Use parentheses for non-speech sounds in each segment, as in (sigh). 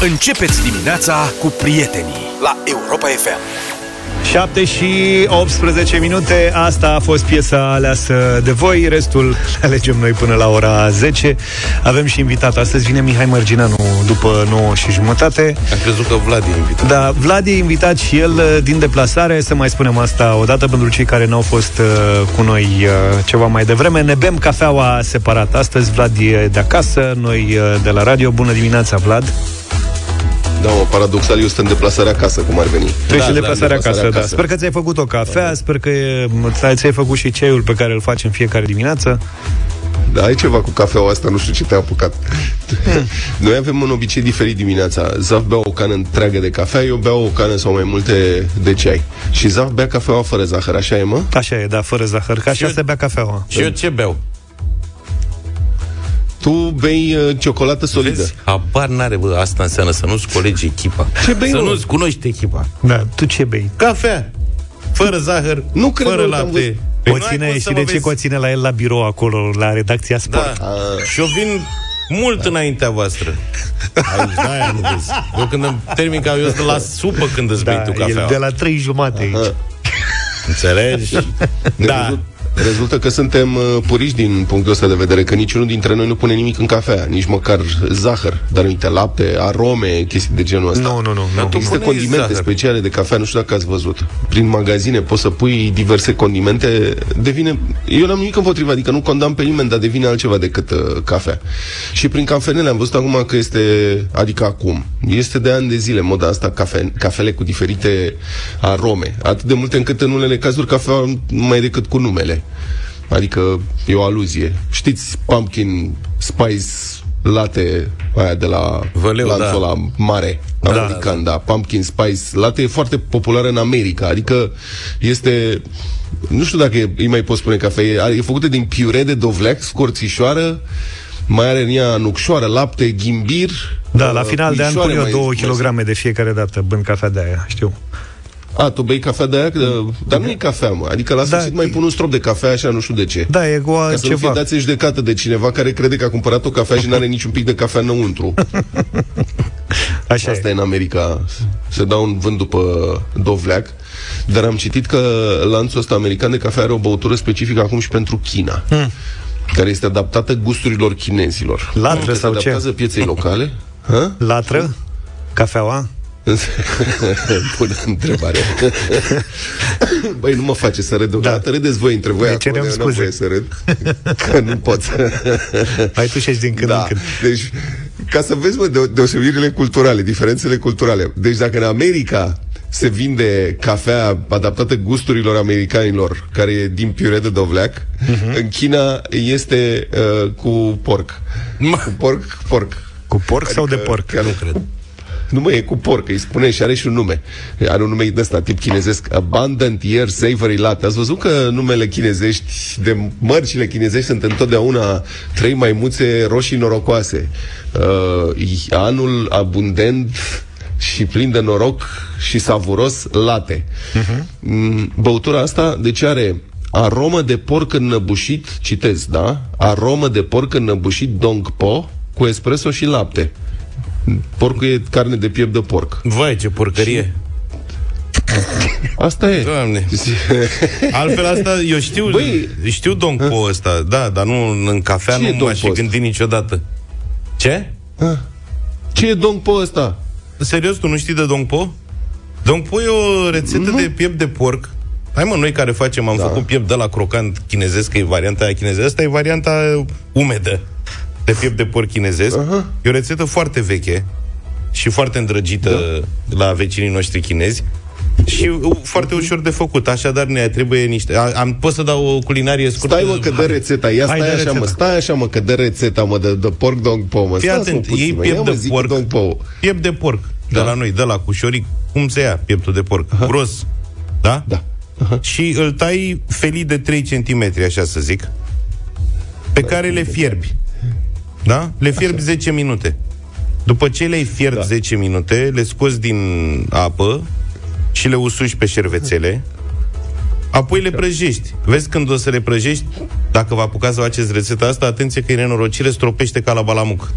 Începeți dimineața cu prietenii la Europa FM. 7 și 18 minute. Asta a fost piesa aleasă de voi. Restul le alegem noi până la ora 10 Avem și invitat Astăzi. Vine Mihai Mărgineanu după 9 și jumătate. Am crezut că Vlad e invitat. Da, Vlad e invitat și el uh, din deplasare. Să mai spunem asta odată pentru cei care n-au fost uh, cu noi uh, ceva mai devreme. Ne bem cafeaua separat. Astăzi Vlad e de acasă, noi uh, de la radio. Bună dimineața, Vlad Da, mă, paradoxal, eu sunt în deplasare acasă, cum ar veni. Tu ești Da, în da, deplasare în deplasare acasă, da. acasă. Sper că ți-ai făcut o cafea, sper că e- ți-ai ți-ai făcut și ceaiul pe care îl facem fiecare dimineață. Da, ai ceva cu cafeaua asta, nu știu ce te-a apucat. (laughs) Noi avem un obicei diferit dimineața. Zaf bea o cană întreagă de cafea, eu beau o cană sau mai multe de ceai. Și Zaf bea cafeaua fără zahăr, așa e, mă? Așa e, da, fără zahăr, că așa eu- se bea cafeaua. Și eu ce beau? Tu bei uh, ciocolată solidă. Vezi? Habar n-are, bă, asta înseamnă să nu-ți colegi echipa. Ce bei, Să mă? nu-ți cunoști echipa. Da, tu ce bei? Cafea, fără zahăr, Nu cred, fără bă, că am lapte. văzut. Păi O nu ai ține, cum și să de mă ce vezi. că o ține la el la birou acolo, la redacția Sport? Da. Și eu vin mult înaintea voastră. Aici, da, nu vezi. Eu când îmi termin ca eu sunt la supă când îți bei Da, tu el cafea. de la trei jumate aici. Înțelegi? (laughs) da. Rezult- Rezultă că suntem uh, puriși din punctul ăsta de vedere, că niciunul dintre noi nu pune nimic în cafea, nici măcar zahăr, dar uite, lapte, arome, chestii de genul ăsta. Nu, nu, nu. Dar nu. tu Există puneai condimente zahăr. speciale de cafea, nu știu dacă ați văzut. Prin magazine poți să pui diverse condimente, devine... Eu n-am nimic împotriva, adică nu condamn pe nimeni, dar devine altceva decât uh, cafea. Și prin cafenele am văzut acum că este, adică acum, este de ani de zile moda asta, cafe, cafele cu diferite arome. Atât de multe încât în unele cazuri cafea nu mai e decât cu numele. Adică e o aluzie. Știți, pumpkin spice latte aia de la Văleu, lanțul da. ăla mare american, da, Pumpkin Spice Latte e foarte populară în America, adică este nu știu dacă e- îi mai pot spune cafea, e, are- e făcută din piure de dovleac, scorțișoară, mai are în ea nucșoară, lapte, ghimbir. Da, la uh, final de an puișoare pun eu mai- două mai- kilograme de fiecare dată bând cafea de aia, știu. A, tu bei cafea de aia? Că- Dar nu e cafea, mă. Adică la sfârșit mai pun un strop de cafea, așa, nu știu de ce. Da, e cu Ca să nu fie ceva. dați în judecată de cineva care crede că a cumpărat o cafea și nu are niciun pic de cafea înăuntru. (laughs) Așa Asta e. e în America. Se dau un vânt după dovleac. Dar am citit că lanțul ăsta american de cafea are o băutură specifică acum și pentru China. Hmm. Care este adaptată gusturilor chinezilor. Latră Se sau ce? adaptează pieței locale. Ha? Latră? Cafeaua? (laughs) Bună întrebare. (laughs) Băi, nu mă face să râd. Da. Râdeți voi între voi Ne acolo, cerem eu n-am scuze. voie să râd. Că nu pot. (laughs) Mai tușești din când da. în când. Deci, ca să vezi, mă, de- deosebirile culturale, diferențele culturale. Deci, dacă în America se vinde cafea adaptată gusturilor americanilor, care e din piure de dovleac, Mhm. în China este uh, cu porc. Mă. Cu porc, porc. Cu porc sau de Adică porc? chiar Nu cred. Nu mă, e cu porc, îi spune și are și un nume. Are un nume de ăsta, tip chinezesc, Abundant Year Savory Latte. Ați văzut că numele chinezești, de mărcile chinezești sunt întotdeauna trei maimuțe roșii norocoase. Uh, anul abundent și plin de noroc și savuros late. Uh-huh. Băutura asta, deci are aromă de porc înnăbușit, citez, da? Aromă de porc înnăbușit dong po cu espresso și lapte. Porcul e carne de piept de porc. Vai, ce porcărie. Asta e. Doamne. (laughs) Altfel asta, eu știu, Băi- știu Don Po ăsta, da, dar nu în cafea Ce e nu Don m-aș fi Po ăsta? gândit niciodată. Ce? Ce e dong po ăsta? Serios, tu nu știi de Dong Po? Dong Po e o rețetă Nu. de piept de porc. Hai mă, noi care facem, am da. făcut piept de la crocant chinezesc, că e varianta aia chinezesc, asta e varianta umedă de piept de porc chinezesc. Uh-huh. E o rețetă foarte veche și foarte îndrăgită da. la vecinii noștri chinezi și uh, foarte ușor de făcut. Așadar ne trebuie niște... A, am, pot să dau o culinarie scurtă? Stai mă că dă rețeta. Ia Hai, stai dă așa rețeta. mă, stai așa mă că dă rețeta mă de, de porc dong po mă. Fii Stați, mă, atent, puțin, ei mă. piept Ia, mă, de zic porc. Dong po. Piept de porc. Da. Da. De la noi, de la cu șoric. Cum se ia pieptul de porc? Uh-huh. Gros. Da? Da. Și îl tai felii de 3 cm, așa să zic, pe care le fierbi. Da? Le fierbi 10 minute. După ce le-ai fiert da. 10 minute, le scoți din apă și le usuși pe șervețele, apoi le prăjești. Vezi când o să le prăjești, dacă vă apucați să faceți rețeta asta, atenție că e nenorocire, stropește ca la balamuc.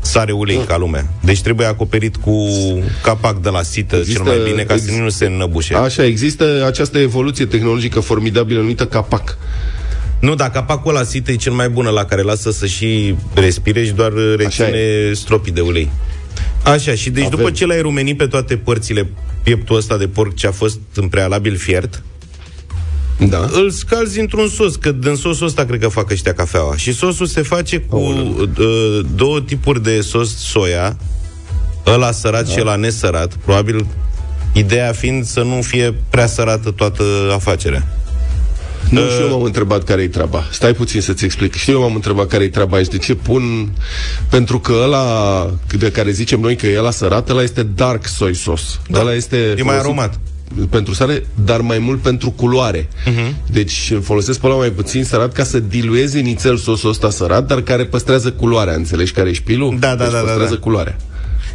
sare ulei ca lumea. Deci trebuie acoperit cu capac de la sită există, cel mai bine ca ex... să nu se înnăbușe. Așa, există această evoluție tehnologică formidabilă numită capac. Nu, dar capacul ăla sită e cel mai bun la care lasă să și respire și doar reține stropii de ulei. Așa, și deci Avem. după ce l-ai rumenit pe toate părțile pieptul ăsta de porc ce a fost în prealabil fiert, da. îl scalzi într-un sos, că din sosul ăsta cred că fac ăștia cafeaua. Și sosul se face cu uh, două tipuri de sos soia, ăla sărat da. și ăla nesărat, probabil ideea fiind să nu fie prea sărată toată afacerea. Nu, uh, și eu m-am întrebat care e treaba. Stai puțin să-ți explic. Și eu m-am întrebat care e treaba aici. De ce pun... Pentru că ăla de care zicem noi că e ăla sărat, ăla este dark soy sauce. Da. Ăla este e mai aromat pentru sare, dar mai mult pentru culoare. Uh-huh. Deci folosesc pe la mai puțin sărat ca să dilueze nițel sosul ăsta sărat, dar care păstrează culoarea, înțelegi care e șpilul? Da, da, deci da, păstrează da, da. culoarea.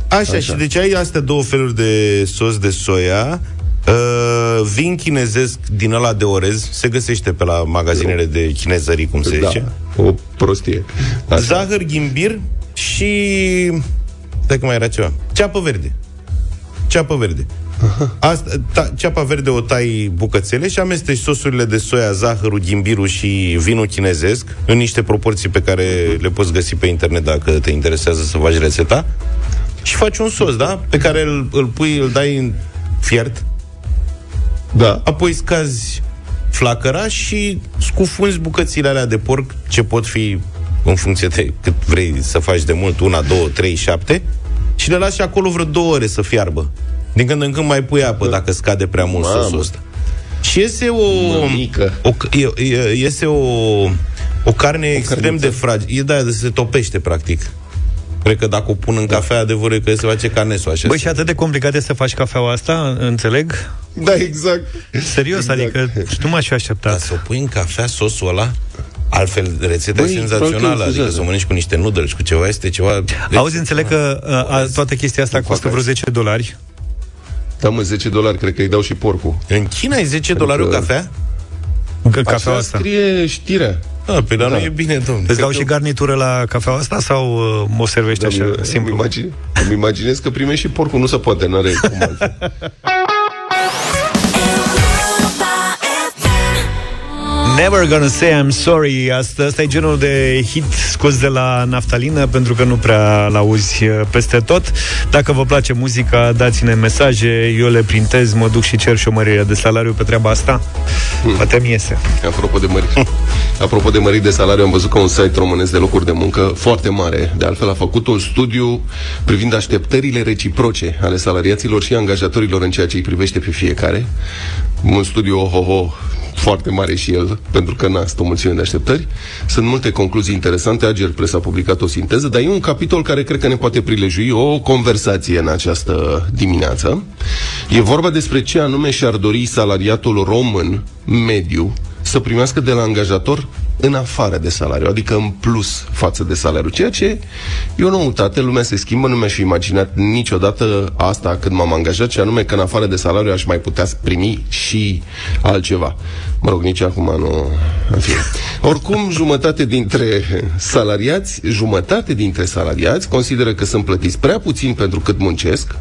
Așa, Așa, și deci ai astea două feluri de sos de soia, Uh, vin chinezesc din ăla de orez se găsește pe la magazinele de chinezării, cum se da, zice. o prostie. Așa. Zahăr, ghimbir și... Stai că mai era ceva. Ceapă verde. Ceapă verde. Asta, ta, ceapa verde o tai bucățele și amesteci sosurile de soia, zahărul, ghimbirul și vinul chinezesc în niște proporții pe care le poți găsi pe internet dacă te interesează să faci rețeta și faci un sos, da? Pe care îl, îl pui, îl dai în fiert da. apoi scazi flacăra și scufunzi bucățile alea de porc ce pot fi în funcție de cât vrei să faci de mult, una, două, trei, șapte, și le lași acolo vreo două ore să fiarbă. Din când în când mai pui apă da. dacă scade prea mult Mamă. sosul ăsta. Și iese o... Mămică. o iese o, o carne o extrem carniță. de fragilă. E de aia de se topește, practic. Cred că dacă o pun în cafea, adevărul e că se face ca nesul așa. Băi, și atât de complicat e să faci cafeaua asta, înțeleg? Da, exact. Serios, exact. adică nu m-aș fi așteptat. Dar să o pui în cafea sosul ăla? Altfel, rețeta Băi, e senzațională, adică să mănânci cu niște noodles, cu ceva, este ceva... Auzi, înțeleg că a, toată chestia asta costă vreo 10 dolari. Da, mă, 10 dolari, cred că îi dau și porcul. În China e 10 dolari o cafea? Cafea asta. scrie știrea. Ah, pe la da. noi e bine, domnule. Îți dau și garnitură la cafea asta sau uh, o servești da, așa, mi, simplu? Îmi, imagine, îmi imaginez că primești și porcul, nu se poate, n-are cum (laughs) Never gonna say I'm sorry. Asta, asta e genul de hit scos de la naftalină Pentru că nu prea l-auzi uh, peste tot. Dacă vă place muzica, dați-ne mesaje Eu le printez, mă duc și cer și o mărire de salariu pe treaba asta. Hmm. Poate mi iese. Apropo de măriri (laughs) Apropo de măriri de salariu Am văzut că un site românesc de locuri de muncă Foarte mare, de altfel a făcut un studiu Privind așteptările reciproce Ale salariaților și angajatorilor În ceea ce îi privește pe fiecare Un studiu ohoho foarte mare și el, pentru că n-a stă o mulțime de așteptări. Sunt multe concluzii interesante. Ager Press a publicat o sinteză, dar e un capitol care cred că ne poate prilejui o conversație în această dimineață. E vorba despre ce anume și-ar dori salariatul român mediu să primească de la angajator în afară de salariu, adică în plus față de salariu, ceea ce e o noutate, lumea se schimbă, nu mi-aș fi imaginat niciodată asta când m-am angajat, și anume că în afară de salariu aș mai putea primi și altceva. Mă rog, nici acum nu... În fine. Oricum, jumătate dintre salariați, jumătate dintre salariați consideră că sunt plătiți prea puțin pentru cât muncesc,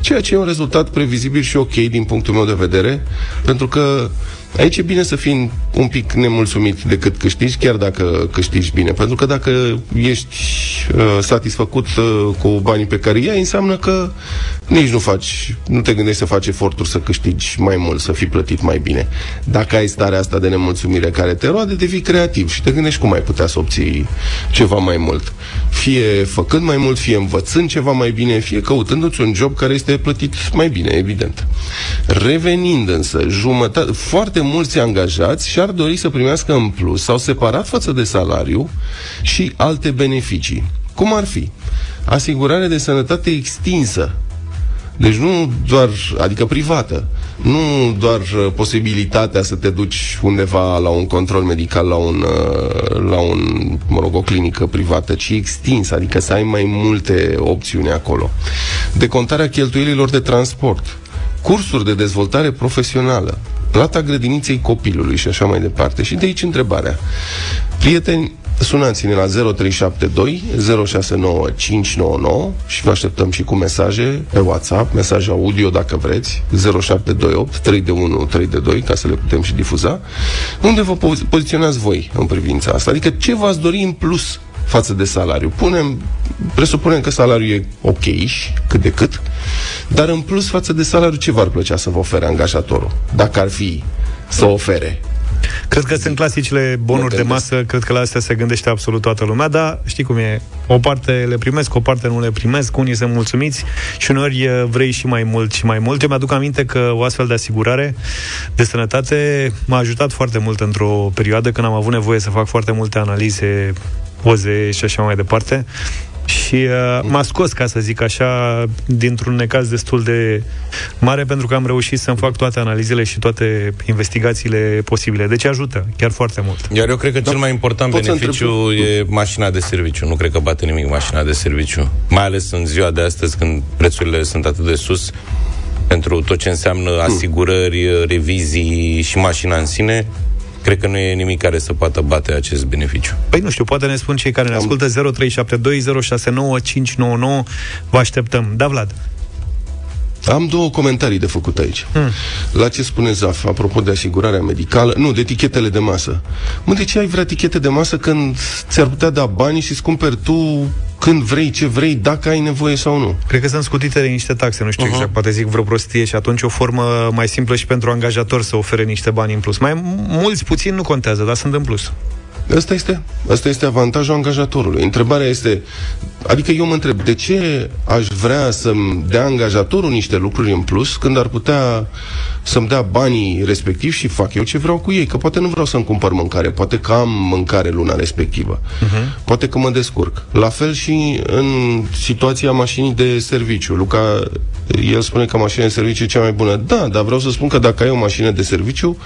ceea ce e un rezultat previzibil și ok din punctul meu de vedere, pentru că Aici e bine să fii un pic nemulțumit decât câștigi, chiar dacă câștigi bine. Pentru că dacă ești uh, satisfăcut uh, cu banii pe care i-ai, înseamnă că nici nu faci, nu te gândești să faci eforturi să câștigi mai mult, să fii plătit mai bine. Dacă ai starea asta de nemulțumire care te roade, devii creativ și te gândești cum ai putea să obții ceva mai mult. Fie făcând mai mult, fie învățând ceva mai bine, fie căutându-ți un job care este plătit mai bine, evident. Revenind însă, jumătate, foarte mulți angajați și-ar dori să primească în plus sau separat față de salariu și alte beneficii. Cum ar fi? Asigurare de sănătate extinsă deci nu doar, adică privată, nu doar uh, posibilitatea să te duci undeva la un control medical, la un, uh, la un mă rog, o clinică privată, ci extins, adică să ai mai multe opțiuni acolo. Decontarea cheltuielilor de transport, cursuri de dezvoltare profesională, plata grădiniței copilului și așa mai departe. Și de aici întrebarea. Prieteni, sunați-ne la 0372 069599 și vă așteptăm și cu mesaje pe WhatsApp, mesaje audio dacă vreți, 0728 3 de 1 3 de 2, ca să le putem și difuza, unde vă po- poziționați voi în privința asta. Adică ce v-ați dori în plus față de salariu. Punem, presupunem că salariul e ok cât de cât, dar în plus față de salariu ce v-ar plăcea să vă ofere angajatorul? Dacă ar fi să ofere Cred că sunt clasicile bonuri de masă, cred că la astea se gândește absolut toată lumea, dar știi cum e, o parte le primesc, o parte nu le primesc, unii sunt mulțumiți și uneori vrei și mai mult și mai mult. Eu mi-aduc aminte că o astfel de asigurare de sănătate m-a ajutat foarte mult într-o perioadă când am avut nevoie să fac foarte multe analize poze și așa mai departe și uh, m-a scos, ca să zic așa, dintr-un necaz destul de mare, pentru că am reușit să-mi fac toate analizele și toate investigațiile posibile. Deci ajută, chiar foarte mult. Iar eu cred că da. cel mai important Pot beneficiu e mașina de serviciu. Nu cred că bate nimic mașina de serviciu. Mai ales în ziua de astăzi, când prețurile sunt atât de sus, pentru tot ce înseamnă asigurări, revizii și mașina în sine, cred că nu e nimic care să poată bate acest beneficiu. Păi nu știu, poate ne spun cei care ne ascultă 0372069599. Vă așteptăm. Da, Vlad. Am două comentarii de făcut aici. Hmm. La ce spune Zaf, apropo de asigurarea medicală, nu, de etichetele de masă. Mă, de ce ai vrea etichete de masă când ți-ar putea da bani și îți cumperi tu când vrei, ce vrei, dacă ai nevoie sau nu? Cred că sunt scutite de niște taxe, nu știu uh-huh. exact, poate zic vreo prostie și atunci o formă mai simplă și pentru angajator să ofere niște bani în plus. Mai mulți, puțin, nu contează, dar sunt în plus. Asta este, asta este avantajul angajatorului. Întrebarea este, adică eu mă întreb, de ce aș vrea să-mi dea angajatorul niște lucruri în plus când ar putea să-mi dea banii respectiv și fac eu ce vreau cu ei? Că poate nu vreau să-mi cumpăr mâncare, poate că am mâncare luna respectivă, uh-huh. poate că mă descurc. La fel și în situația mașinii de serviciu. Luca, el spune că mașina de serviciu e cea mai bună. Da, dar vreau să spun că dacă ai o mașină de serviciu,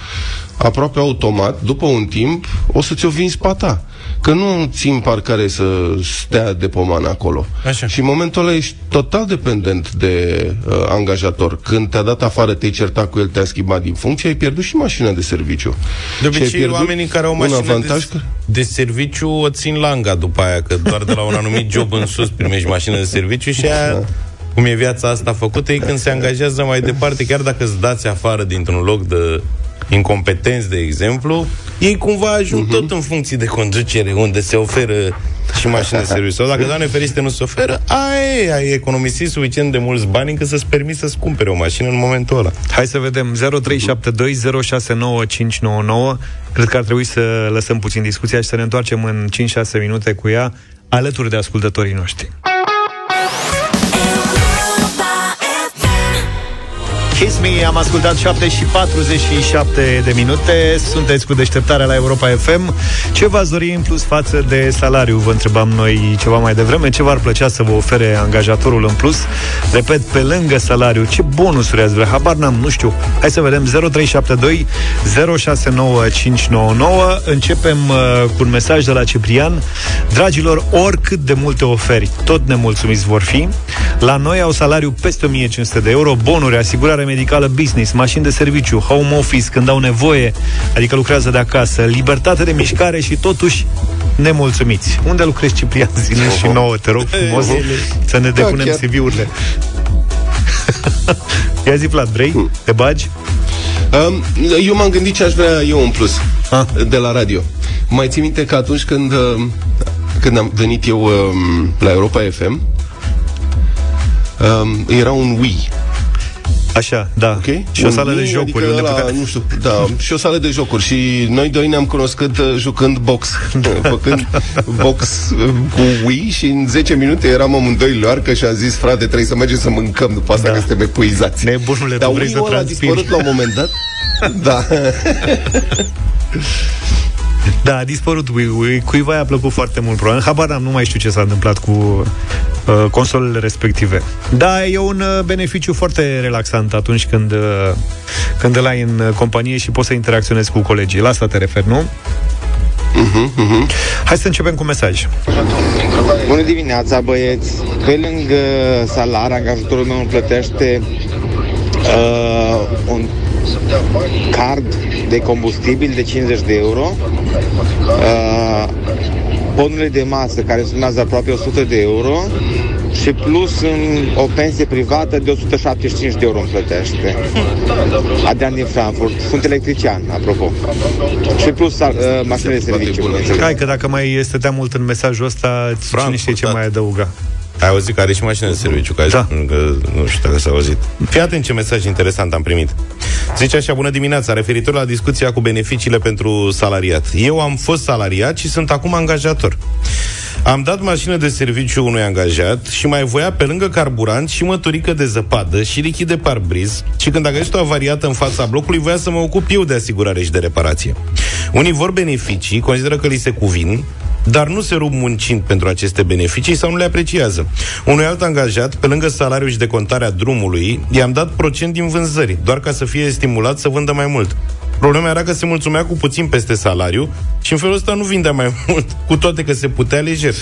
aproape automat, după un timp, o să ți-o vinzi pata. Că nu țin parcare să stea de pomană acolo. Așa. Și în momentul ăla ești total dependent de uh, angajator. Când te-a dat afară, te-ai certat cu el, te-a schimbat din funcție, ai pierdut și mașina de serviciu. De obicei, oamenii care au mașină avantaj de, de serviciu o țin langa după aia, că doar de la un anumit job în sus primești mașină de serviciu și aia... Da cum e viața asta făcută, e când se angajează mai departe, chiar dacă îți dați afară dintr-un loc de incompetenți, de exemplu, ei cumva ajung uh-huh. tot în funcție de conducere, unde se oferă și mașini de serviciu. Sau dacă, Doamne fericite, nu se oferă, ai, ai economisit suficient de mulți bani încât să-ți permiți să-ți cumpere o mașină în momentul ăla. Hai să vedem. 0372069599. Cred că ar trebui să lăsăm puțin discuția și să ne întoarcem în 5-6 minute cu ea alături de ascultătorii noștri. Kiss Me, am ascultat 7 și 47 de minute. Sunteți cu deșteptarea la Europa FM Ce v-ați dori în plus față de salariu? Vă întrebam noi ceva mai devreme. Ce v-ar plăcea să vă ofere angajatorul în plus? Repet, pe lângă salariu Ce bonusuri ați vrea? Habar n-am, nu știu. Hai să vedem. 0372 069599 Începem uh, cu un mesaj de la Ciprian. Dragilor, oricât de multe oferi Tot nemulțumiți vor fi. La noi au salariu peste 1500 de euro. Bonuri, asigurare medicală business, mașini de serviciu, home office când au nevoie, adică lucrează de acasă, libertate de mișcare și totuși nemulțumiți. Unde lucrezi, Ciprian? Zile și nouă, te rog frumos, să ne da, depunem da, CV-urile. (laughs) Ia zi, Vlad, vrei? Hmm. Te bagi? Um, eu m-am gândit ce aș vrea eu în plus ha? de la radio. Mai ții minte că atunci când, uh, când am venit eu um, la Europa FM, um, era un Wii Așa, da. Okay? Și o sală de jocuri. Adică ăla, care... nu știu, da, și o sală de jocuri. Și noi doi ne-am cunoscut uh, jucând box. (laughs) făcând box uh, cu Wii și în 10 minute eram amândoi loarcă și am zis, frate, trebuie să mergem să mâncăm după asta da. că suntem epuizați. Nebunule, Dar tu vrei să a dispărut la un moment dat. (laughs) da. (laughs) Da, a dispărut Wii. Wii. Cuiva i-a plăcut foarte mult, probabil. Habar am nu mai știu ce s-a întâmplat cu uh, consolele respective. Da, e un uh, beneficiu foarte relaxant atunci când, uh, când îl ai în uh, companie și poți să interacționezi cu colegii. La asta te referi, nu? Uh-huh, uh-huh. Hai să începem cu mesaj. Bună dimineața, băieți! Pe lângă salar, angajatorul meu îmi plătește uh, un card de combustibil de 50 de euro. Uh, bonurile de masă care sumează aproape 100 de euro și plus în o pensie privată de 175 de euro îmi plătește. Adrian din Frankfurt. Sunt electrician, apropo. Și plus uh, mașinile de serviciu. Hai că dacă mai stătea mult în mesajul ăsta, cine știe ce da. mai adăuga. Ai auzit că are și mașină de serviciu, că, Da. că nu știu dacă s-a auzit. Fii atent ce mesaj interesant am primit. Zice așa, bună dimineața, referitor la discuția cu beneficiile pentru salariat. Eu am fost salariat și sunt acum angajator. Am dat mașină de serviciu unui angajat și mai voia pe lângă carburant și măturică de zăpadă și lichid de parbriz și când a găsit o avariată în fața blocului, voia să mă ocup eu de asigurare și de reparație. Unii vor beneficii, consideră că li se cuvin, dar nu se rup muncind pentru aceste beneficii sau nu le apreciază. Unui alt angajat, pe lângă salariul și decontarea drumului, i-am dat procent din vânzări, doar ca să fie stimulat să vândă mai mult. Problema era că se mulțumea cu puțin peste salariu și în felul ăsta nu vindea mai (laughs) mult, cu toate că se putea lejer.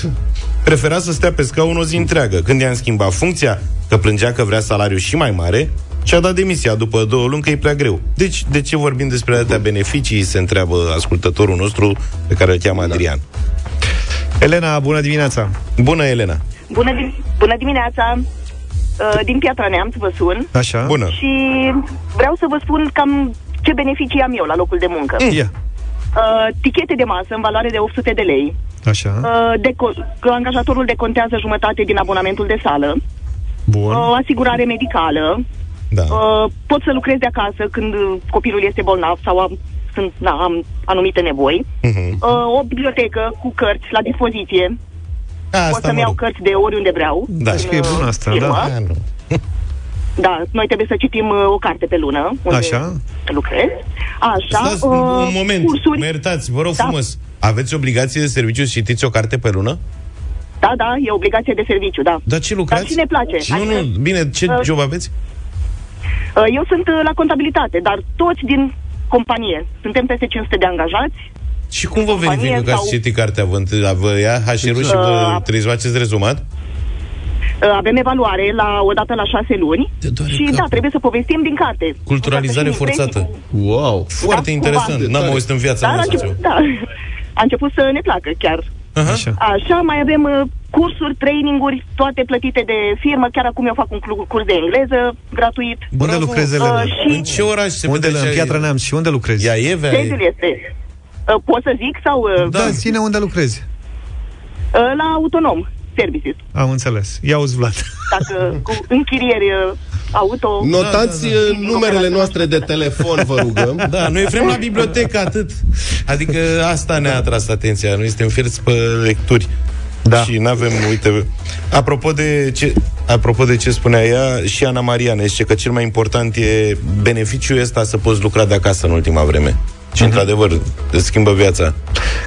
Prefera să stea pe scaun o zi întreagă. Când i-am schimbat funcția, că plângea că vrea salariu și mai mare, și-a dat demisia după două luni că e prea greu. Deci, de ce vorbim despre atâtea beneficii, se întreabă ascultătorul nostru pe care îl cheamă Adrian. Elena, bună dimineața! Bună, Elena! Bună, di- bună dimineața! Uh, Din Piatra Neamț vă sun Așa? Bună! și vreau să vă spun cam ce beneficii am eu la locul de muncă. Mm. Ia, Uh, tichete de masă în valoare de 800 de lei. așa, Uh, deco- că angajatorul decontează jumătate din abonamentul de sală. bun. Uh, asigurare medicală. Da. Uh, pot să lucrez de acasă când uh, copilul este bolnav sau am, sunt, na, am anumite nevoi. Mhm. Uh, o bibliotecă cu cărți la dispoziție. Pot Asta să-mi mă iau rog. cărți de oriunde vreau. Da. în, Știi că e bună uh, asta, firmă. da. Ah, nu. (laughs) Da, noi trebuie să citim uh, o carte pe lună. Unde Așa. Lucrez. Așa. Stați uh, un moment, Cursuri. mă iertați, vă rog Da. frumos. Aveți obligație de serviciu să citiți o carte pe lună? Da, da, e obligație de serviciu, da. Dar ce lucrați? Dar și ne place. Nu, nu, Adică, bine, ce uh, job aveți? uh, Eu sunt uh, la contabilitate, dar toți din companie. Suntem peste 500 de angajați. Și cum vă companie verifică că ați sau- citit cartea? Vă, întâi- vă ia HR-ul și vă Uh, trebuie să faceți rezumat? Uh, Avem evaluare la o dată la șase luni. Te doare Și da, capul. trebuie să povestim din carte. Culturalizare Odată și forțată. impresii. Wow! Foarte Da, interesant. cumva. N-am auzit în viața Dar a mea așa început, ceva. da. A început să ne placă chiar. Aha. Așa. Așa, mai avem uh, cursuri, traininguri, toate plătite de firmă. Chiar acum eu fac un clu- curs de engleză gratuit. Unde Bravo. lucrezi, Uh, Elena? și În ce oraș se Unde, în petrece- Piatra Neamț și unde lucrezi? Ea e, vea? sediul este. Uh, pot să zic sau uh, Da, ține unde lucrezi. uh, la autonom services. Am înțeles. Ia uzi, Vlad. Dacă (laughs) cu închirieri uh, auto. Notați Da, da, uh, numerele noastre de telefon, vă rugăm. (laughs) Da, noi vrem la bibliotecă atât. Adică asta ne-a atras atenția. Noi suntem fierți pe lecturi. Da. Și nu avem, uite, apropo de ce, apropo de ce spunea ea, și Ana Maria ne zice că cel mai important e beneficiul ăsta să poți lucra de acasă în ultima vreme. Și, într-adevăr, îți schimbă viața.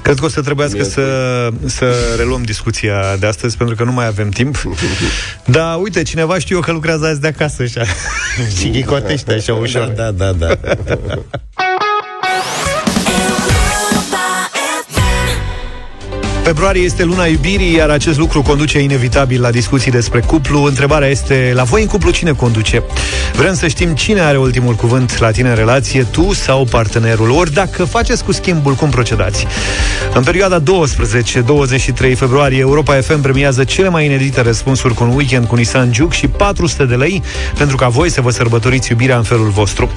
Cred că o să trebuiască să, să reluăm discuția de astăzi, pentru că nu mai avem timp. (laughs) Da, uite, cineva știu eu că lucrează azi de acasă așa. (laughs) și ghicotește așa ușor. Da, da, da, da. (laughs) Februarie este luna iubirii, iar acest lucru conduce inevitabil la discuții despre cuplu. Întrebarea este, la voi în cuplu cine conduce? Vrem să știm cine are ultimul cuvânt la tine în relație, tu sau partenerul. Ori dacă faceți cu schimbul, cum procedați? În perioada 12-23 februarie, Europa FM premiază cele mai inedite răspunsuri cu un weekend cu Nissan Juke și 400 de lei pentru ca voi să vă sărbătoriți iubirea în felul vostru.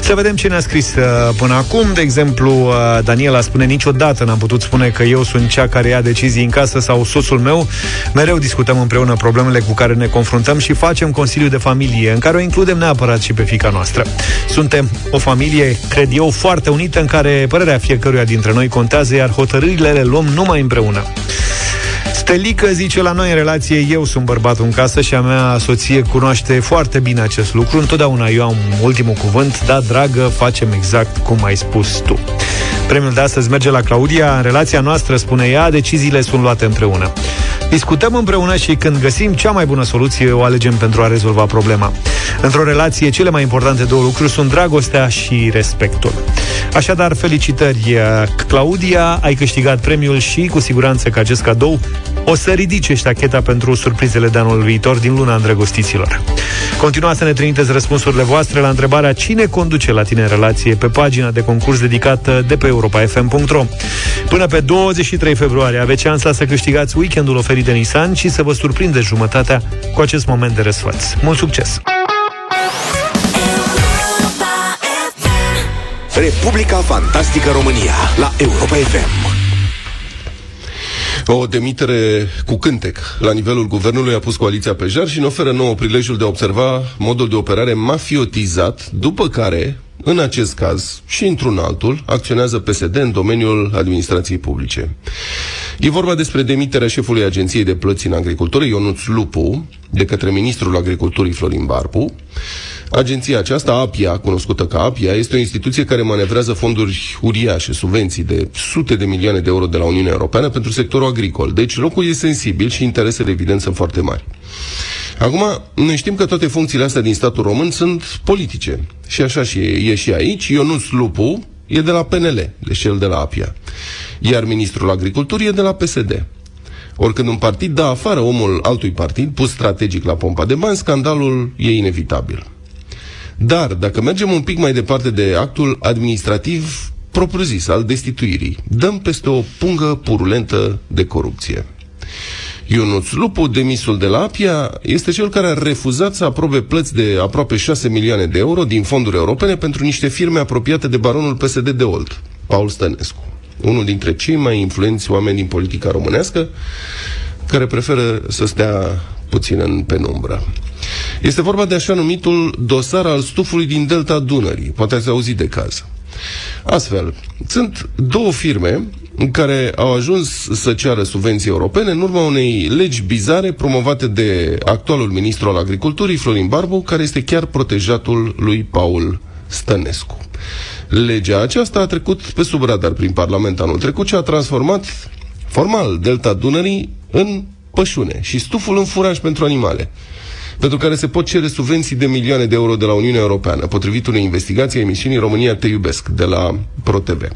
Să vedem ce ne-a scris uh, până acum. De exemplu, uh, Daniela spune niciodată n-am putut spune că eu sunt cea care ia decizii în casă sau soțul meu. Mereu discutăm împreună problemele cu care ne confruntăm și facem consiliu de familie, în care o includem neapărat și pe fica noastră. Suntem o familie, cred eu, foarte unită, în care părerea fiecăruia dintre noi contează, iar hotărârile le luăm numai împreună. Stelică zice la noi în relație Eu sunt bărbatul în casă și a mea soție cunoaște foarte bine acest lucru Întotdeauna eu am ultimul cuvânt Da, dragă, facem exact cum ai spus tu Premiul de astăzi merge la Claudia. În relația noastră, spune ea, deciziile sunt luate împreună. Discutăm împreună și când găsim cea mai bună soluție O alegem pentru a rezolva problema. Într-o relație, cele mai importante două lucruri Sunt dragostea și respectul. Așadar, felicitări, Claudia. Ai câștigat premiul și cu siguranță că acest cadou o să ridice ștacheta pentru surprizele de anul viitor din luna îndrăgostiților. Continuați să ne trimiteți răspunsurile voastre la întrebarea cine conduce la tine în relație pe pagina de concurs dedicată de pe europa.fm.ro. Până pe 23 februarie aveți șansa să câștigați weekendul oferit de Nissan și să vă surprindeți jumătatea cu acest moment de răsfăț. Mult succes! Republica Fantastică România la Europa FM. O demitere cu cântec. La nivelul guvernului a pus coaliția pe jar și ne oferă nouă prilejul de a observa modul de operare mafiotizat, după care, în acest caz și într-un altul, acționează PSD în domeniul administrației publice. E vorba despre demiterea șefului Agenției de Plăți în Agricultură, Ionuț Lupu, de către ministrul Agriculturii Florin Barbu, Agenția aceasta, APIA, cunoscută ca APIA, este o instituție care manevrează fonduri uriașe, subvenții de sute de milioane de euro de la Uniunea Europeană pentru sectorul agricol. Deci locul e sensibil și interesele, evident, sunt foarte mari. Acum, noi știm că toate funcțiile astea din statul român sunt politice. Și așa și e, e și aici. Ionuț Lupu e de la PNL, deci cel de la APIA. Iar ministrul agriculturii e de la PSD. Oricând un partid dă afară omul altui partid, pus strategic la pompa de bani, scandalul e inevitabil. Dar, dacă mergem un pic mai departe de actul administrativ propriu-zis al destituirii, dăm peste o pungă purulentă de corupție. Ionuț Lupu, demisul de la Apia, este cel care a refuzat să aprobe plăți de aproape 6 milioane de euro din fonduri europene pentru niște firme apropiate de baronul PSD de Olt, Paul Stănescu, unul dintre cei mai influenți oameni din politica românească, care preferă să stea puțin în penumbră. Este vorba de așa numitul dosar al stufului din delta Dunării. Poate ați auzit de caz. Astfel, sunt două firme care au ajuns să ceară subvenții europene în urma unei legi bizare promovate de actualul ministru al agriculturii, Florin Barbu, care este chiar protejatul lui Paul Stănescu. Legea aceasta a trecut pe sub radar prin Parlament anul trecut și a transformat formal Delta Dunării în pășune și stuful în furaj pentru animale pentru care se pot cere subvenții de milioane de euro de la Uniunea Europeană, potrivit unei investigații a emisiunii România Te Iubesc, de la ProTV.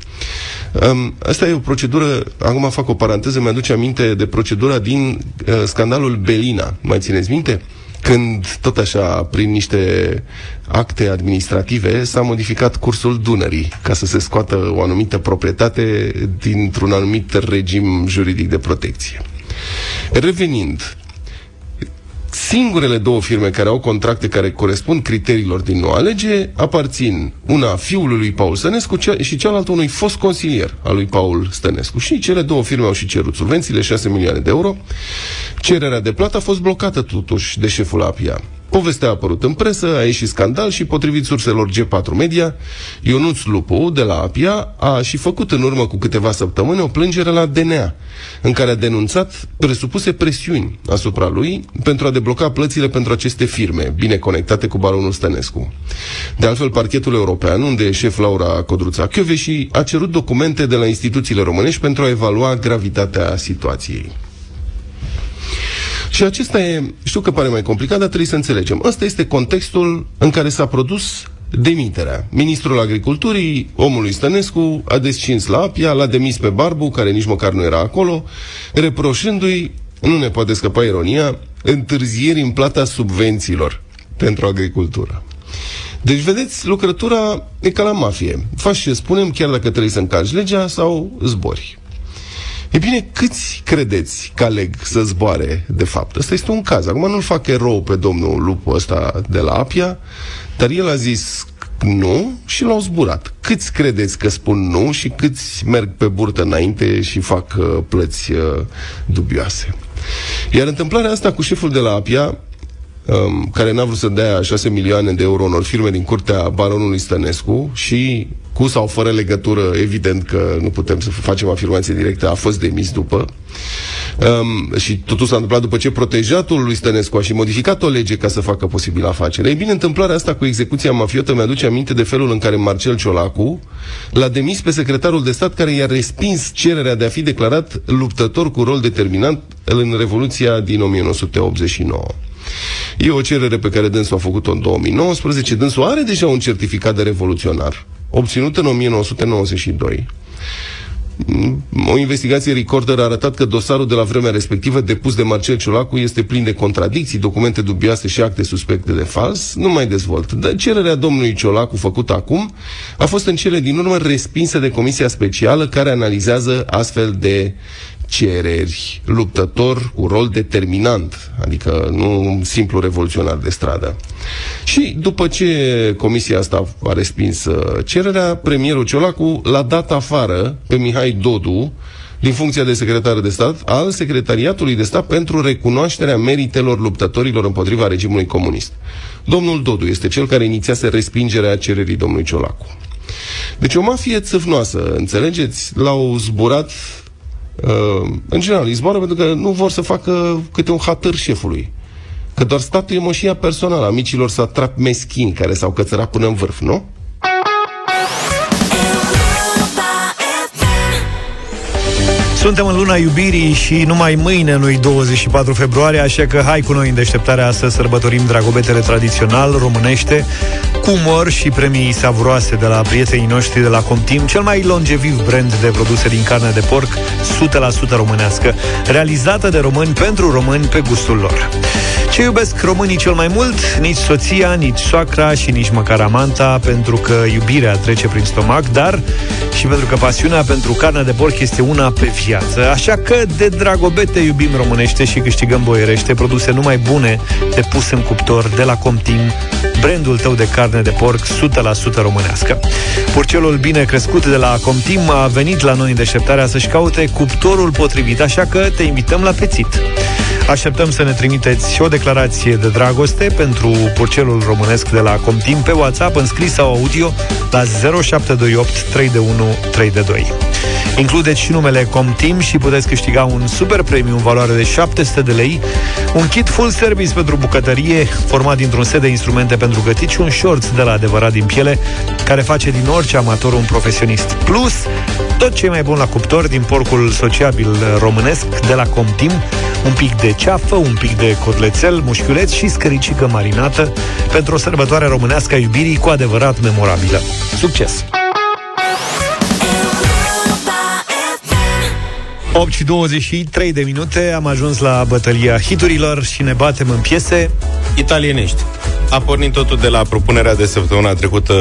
Um, asta e o procedură, acum fac o paranteză, mi-aduce aminte de procedura din uh, scandalul Belina. Mai țineți minte? când, tot așa, prin niște acte administrative, s-a modificat cursul Dunării ca să se scoată o anumită proprietate dintr-un anumit regim juridic de protecție. Revenind, singurele două firme care au contracte care corespund criteriilor din noua lege aparțin una fiului lui Paul Stănescu și cealaltă unui fost consilier al lui Paul Stănescu. Și cele două firme au și cerut subvențiile, 6 milioane de euro. Cererea de plată a fost blocată totuși de șeful APIA. Povestea a apărut în presă, a ieșit scandal și, potrivit surselor G4 Media, Ionuț Lupu, de la APIA, a și făcut în urmă cu câteva săptămâni o plângere la DNA, în care a denunțat presupuse presiuni asupra lui pentru a debloca plățile pentru aceste firme, bine conectate cu baronul Stănescu. De altfel, parchetul european, unde e șef Laura Codruța și a cerut documente de la instituțiile românești pentru a evalua gravitatea situației. Și acesta e, știu că pare mai complicat, dar trebuie să înțelegem. Ăsta este contextul în care s-a produs demiterea. Ministrul Agriculturii, omului Stănescu, a descins la Apia, l-a demis pe Barbu, care nici măcar nu era acolo, reproșându-i, nu ne poate scăpa ironia, întârzieri în plata subvențiilor pentru agricultură. Deci, vedeți, lucrătura e ca la mafie. Faci ce spunem, chiar dacă trebuie să încalci legea sau zbori. E bine, câți credeți că aleg să zboare, de fapt? Ăsta este un caz. Acum nu-l fac erou pe domnul Lupu ăsta de la Apia, dar el a zis nu și l-au zburat. Câți credeți că spun nu și câți merg pe burtă înainte și fac uh, plăți uh, dubioase? Iar întâmplarea asta cu șeful de la Apia, um, care n-a vrut să dea 6 milioane de euro unor firme din curtea baronului Stănescu și cu sau fără legătură, evident că nu putem să facem afirmație directă, a fost demis după. Um, și totul s-a întâmplat după ce protejatul lui Stănescu a și modificat o lege ca să facă posibil afacere. Ei bine, întâmplarea asta cu execuția mafiotă mi-aduce aminte de felul în care Marcel Ciolacu l-a demis pe secretarul de stat care i-a respins cererea de a fi declarat luptător cu rol determinant în Revoluția din 1989. E o cerere pe care dânsul a făcut-o în 2019. Dânsul are deja un certificat de revoluționar obținut în 1992. o investigație Recorder a arătat că dosarul de la vremea respectivă depus de Marcel Ciolacu este plin de contradicții, documente dubioase și acte suspecte de fals. Nu mai dezvolt. Dar cererea domnului Ciolacu făcută acum a fost în cele din urmă respinsă de Comisia Specială care analizează astfel de cereri, luptător cu rol determinant, adică nu un simplu revoluționar de stradă. Și după ce comisia asta a respins uh, cererea, premierul Ciolacu l-a dat afară pe Mihai Dodu din funcția de secretar de stat al Secretariatului de Stat pentru recunoașterea meritelor luptătorilor împotriva regimului comunist. Domnul Dodu este cel care inițiase respingerea cererii domnului Ciolacu. Deci o mafie țâfnoasă, înțelegeți? L-au zburat Uh, în general, îi zboară pentru că nu vor să facă câte un hatăr șefului. Că doar statul e moșia personală a micilor satrap meschini care s-au cățărat până în vârf, nu? Suntem în luna iubirii și numai mâine, nu 24 februarie, așa că hai cu noi în deșteptarea să sărbătorim dragobetele tradițional românește, cu umor și premii savuroase de la prietenii noștri de la Comtim, cel mai longeviv brand de produse din carne de porc, 100% românească, realizată de români pentru români pe gustul lor. Ce iubesc românii cel mai mult? Nici soția, nici soacra și nici măcar amanta, pentru că iubirea trece prin stomac, dar și pentru că pasiunea pentru carne de porc este una pe viață. Așa că de dragobete iubim românește și câștigăm boierește produse numai bune de pus în cuptor de la Comtim, brandul tău de carne de porc 100% românească. Purcelul bine crescut de la Comtim a venit la noi în deșteptarea să-și caute cuptorul potrivit, așa că te invităm la pețit. Așteptăm să ne trimiteți și o declarație de dragoste pentru purcelul românesc de la Comtim pe WhatsApp în scris sau audio la 0728 3 de 1 3 de 2. Includeți și numele Comtim și puteți câștiga un super premiu în valoare de 700 de lei, un kit full service pentru bucătărie format dintr-un set de instrumente pentru gătit și un shorts de la adevărat din piele care face din orice amator un profesionist. Plus, tot ce e mai bun la cuptor din porcul sociabil românesc de la Comtim, un pic de ceafă, un pic de cotlețel, mușchiuleț și scăricică marinată pentru o sărbătoare românească a iubirii cu adevărat memorabilă. Succes! 8 și 23 de minute Am ajuns la bătălia hiturilor Și ne batem în piese. Italienești. A pornit totul de la propunerea de săptămâna trecută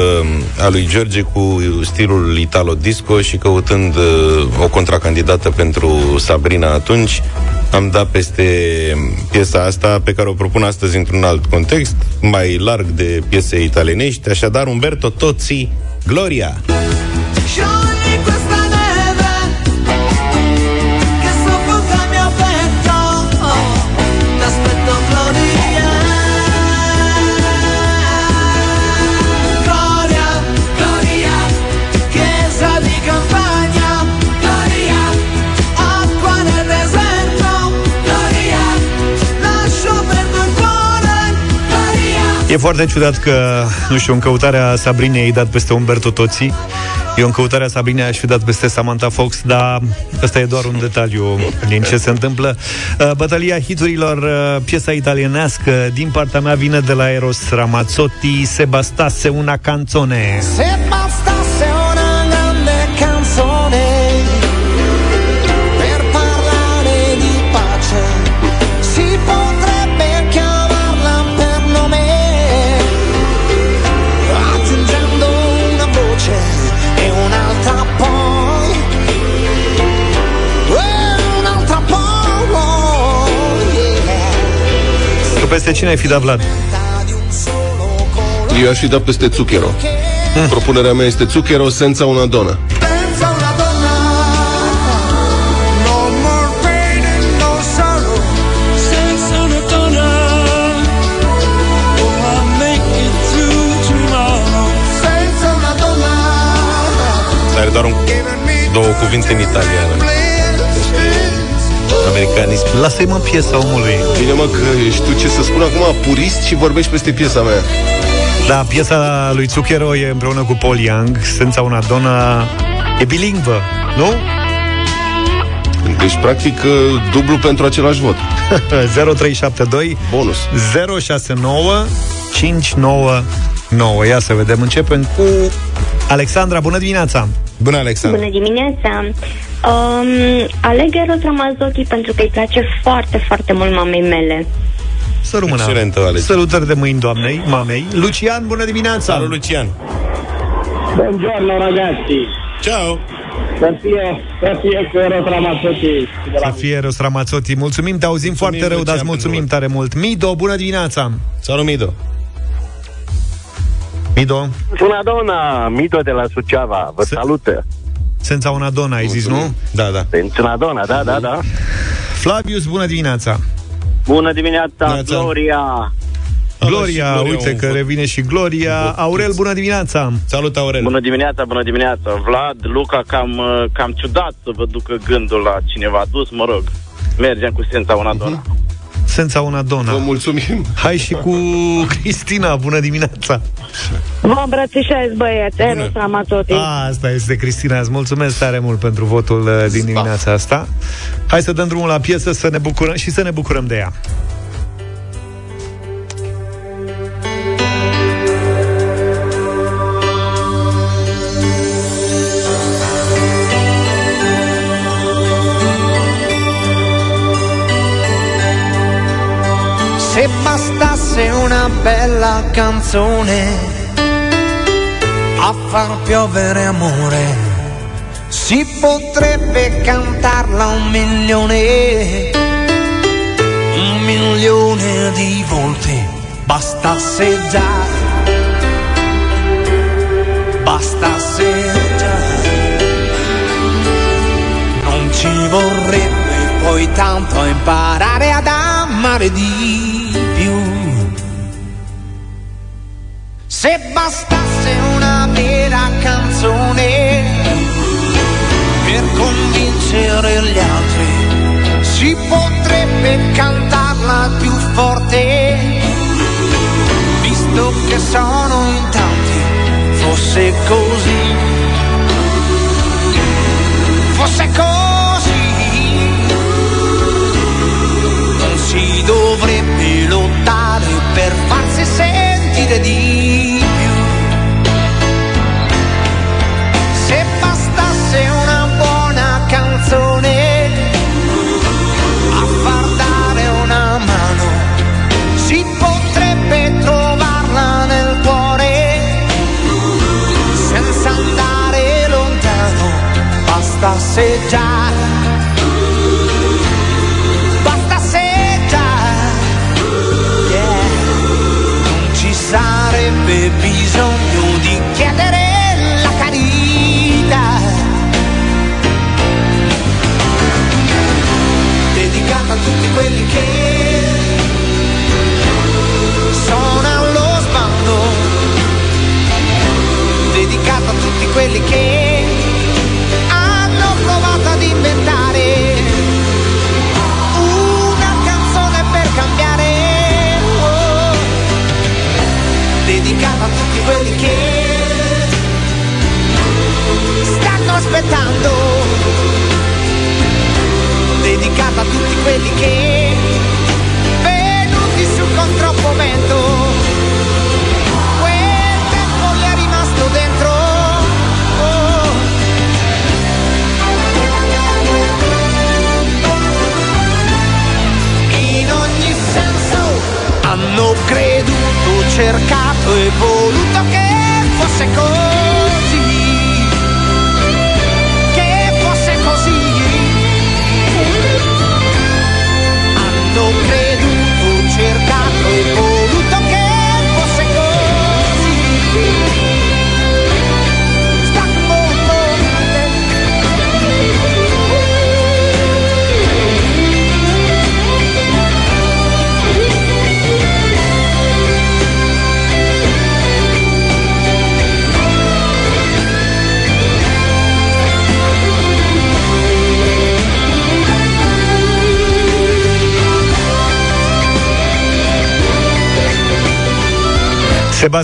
a lui George cu stilul italo-disco și căutând uh, o contracandidată pentru Sabrina atunci, am dat peste piesa asta pe care o propun astăzi într-un alt context, mai larg de piese italienești, așadar Umberto Tozzi, Gloria. E foarte ciudat că, nu știu, în căutarea Sabrinei ai dat peste Umberto Toți. Eu în căutarea Sabrinei aș fi dat peste Samantha Fox, dar ăsta e doar un detaliu din ce se întâmplă. Uh, bătălia hiturilor, uh, piesa italienească, din partea mea vine de la Eros Ramazzotti, Se bastasse una canzone. Se Tu peste cine ai fi dat, Vlad? Eu aș fi dat peste Zucchero. Mm. Propunerea mea este Zucchero senza una donna. Senza una donna, no more pain and no sorrow. Senza una donna, oh, I'll make it through tomorrow. Senza una donna, Are doar un, două cuvinte în italiană. Americanism. Lasă-i mă piesa omului. Bine mă că ești tu ce să spun acum purist și vorbești peste piesa mea. Da, piesa lui Zucchero e împreună cu Paul Young, Senza una donna e bilingvă, nu? Deci, practic, dublu pentru același vot. (laughs) 0372 Bonus. 069 599 Ia să vedem, începem cu Alexandra, bună dimineața! Bună, Alexandra! Bună dimineața! Um, aleg Eros Ramazzotti pentru că îi place foarte, foarte mult mamei mele. Să rămână. Excelentă alegere. Salutări de mâini doamnei, mamei. Lucian, bună dimineața! Salut, Lucian! Buongiorno ragazzi, Ciao! să fie, să fie cu Eros Ramazzotti. Să fie Eros Ramazzotti. Mulțumim, te auzim foarte rău, Lucian, dar îți mulțumim pentru tare mult. Mido, bună dimineața! Salut, Mido! Mido, Una donna, Mito de la Suceava, vă Se- salută. senza una donna, ai zis, nu? Da, da. Sunt una donna, da, da, da. Flavius, bună dimineața! Bună dimineața, Neața. Gloria. Gloria, Gloria, uite un că vot. revine și Gloria. Aurel, bună dimineața! Salut, Aurel! Bună dimineața, bună dimineața. Vlad, Luca, cam, uh, cam ciudat să vă ducă gândul la cineva dus, mă rog. Mergem cu sența una donna. Senza una donna. Vă mulțumim. Hai și cu Cristina, bună dimineața! Vă îmbrățișez, băieți, Eros Ramazzotti. A, asta este Cristina, îți mulțumesc tare mult pentru votul uh, din dimineața asta. Hai să dăm drumul la piesă să ne bucurăm și să ne bucurăm de ea. Bella canzone a far piovere amore, si potrebbe cantarla un milione, un milione di volte, bastasse già, bastasse già, non ci vorrebbe poi tanto imparare ad amare di Se bastasse una vera canzone per convincere gli altri, si potrebbe cantarla più forte, visto che sono in tanti, fosse così, fosse così, non si dovrebbe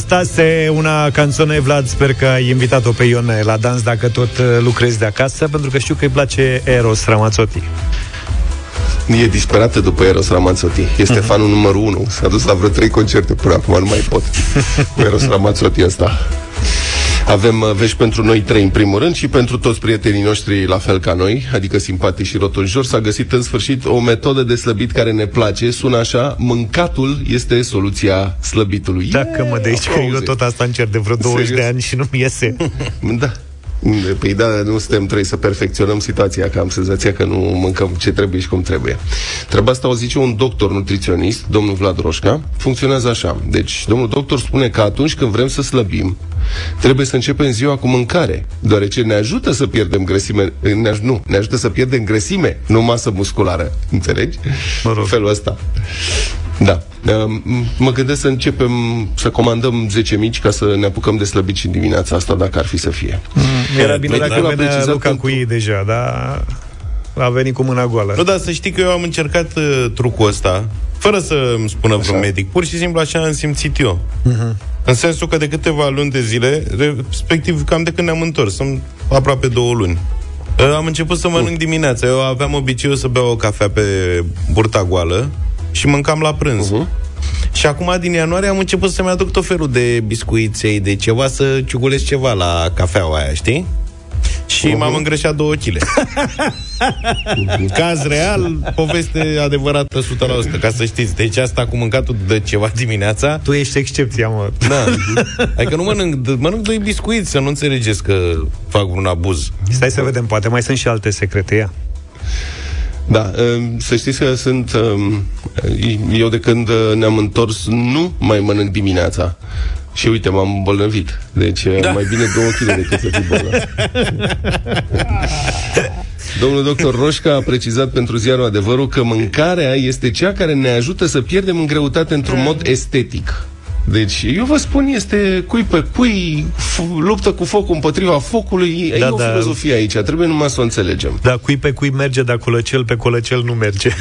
Se bastase una canzone, Vlad, sper că ai invitat-o pe Ione la dans dacă tot uh, lucrezi de acasă, pentru că știu că îi place Eros Ramazzotti. E disperată după Eros Ramazzotti. Este Mhm. fanul numărul 1. S-a dus la vreo trei concerte până acum, nu mai pot. Cu Eros (laughs) Ramazzotti ăsta. Avem uh, vești pentru noi trei în primul rând și pentru toți prietenii noștri la fel ca noi, adică simpatici și rotunjori, s-a găsit în sfârșit o metodă de slăbit care ne place. Sună așa, mâncatul este soluția slăbitului. Dacă mă de aici, că eu aplauze. tot asta încerc de vreo 20 Serios? de ani și nu-mi iese. (laughs) Da. Păi da, nu suntem trei să perfecționăm situația, că am senzația că nu mâncăm ce trebuie și cum trebuie. Treaba asta o zice un doctor nutriționist, domnul Vlad Roșca. Funcționează așa. Deci, domnul doctor spune că atunci când vrem să slăbim, trebuie să începem ziua cu mâncare, deoarece ne ajută să pierdem grăsime, ne, aj- nu, ne ajută să pierdem grăsime, nu masă musculară. Înțelegi? Mă rog. Felul ăsta. Da. Um, Mă gândesc să începem să comandăm 10 mici ca să ne apucăm de slăbit și dimineața asta, dacă ar fi să fie. Era bine Medicul dacă a venea precizat Luca pentru- cu ei deja, dar a venit cu mâna goală. Nu, dar să știi că eu am încercat uh, trucul ăsta, fără să îmi spună vreun medic. Pur și simplu așa am simțit eu. Mhm. În sensul că de câteva luni de zile, respectiv cam de când ne-am întors, sunt aproape două luni. uh, Am început să mănânc dimineața. Eu aveam obiceiul să beau o cafea pe burta goală și mâncam la prânz. Uh-huh. Și acum, din ianuarie, am început să-mi aduc tot felul de biscuiței, de ceva, să ciugulesc ceva la cafeaua aia, știi? Și uh-huh. m-am îngreșat două kg. (laughs) Caz real, poveste adevărată 100%, ca să știți. Deci asta cu mâncatul de ceva dimineața... Tu ești excepția, mă. Da. Adică nu mănânc, d- mănânc doi biscuiți, să nu înțelegeți că fac vreun abuz. Stai să vedem, poate mai sunt și alte secrete, ia. Da, um, să știți că sunt... um, Eu de când uh, ne-am întors nu mai mănânc dimineața. Și uite, m-am îmbolnăvit. Deci da. mai bine două kg decât să fiu bolnav. (laughs) Domnul doctor Roșca a precizat pentru ziarul adevărul că mâncarea este cea care ne ajută să pierdem în greutate într-un mod estetic. Deci, eu vă spun, este cui pe cui, f- luptă cu focul împotriva focului, da, e Da, o da. filozofie aici, trebuie numai să o înțelegem. Dar cui pe cui merge, dar colăcel pe colăcel nu merge. (laughs)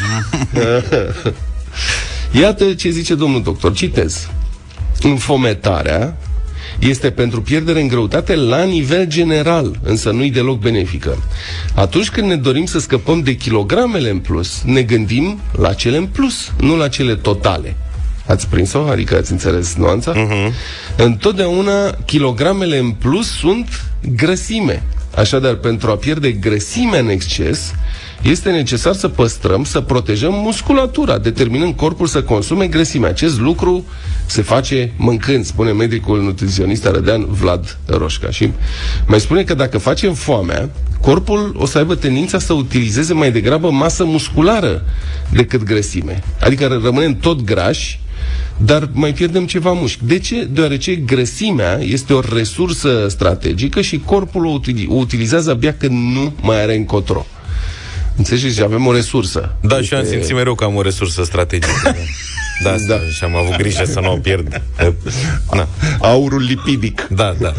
Iată ce zice domnul doctor, citez. Înfometarea este pentru pierdere în greutate la nivel general, însă nu-i deloc benefică. Atunci când ne dorim să scăpăm de kilogramele în plus, ne gândim la cele în plus, nu la cele totale. Ați prins-o? Adică ați înțeles nuanța? Uh-huh. Întotdeauna kilogramele în plus sunt grăsime. Așadar, pentru a pierde grăsimea în exces, este necesar să păstrăm, să protejăm musculatura, determinând corpul să consume grăsime. Acest lucru se face mâncând, spune medicul nutriționist arădean Vlad Roșca. Și mai spune că dacă facem foamea, corpul o să aibă tendința să utilizeze mai degrabă masă musculară decât grăsime. Adică rămânem tot grași, dar mai pierdem ceva mușchi. De ce? Deoarece grăsimea este o resursă strategică și corpul o, utili- o utilizează abia când nu mai are încotro. Înțelegeți? Avem o resursă. Da, și eu am simțit mereu că am o resursă strategică. (laughs) Da, da. și am avut grijă să nu o pierd. Na. Aurul lipidic. Da, da.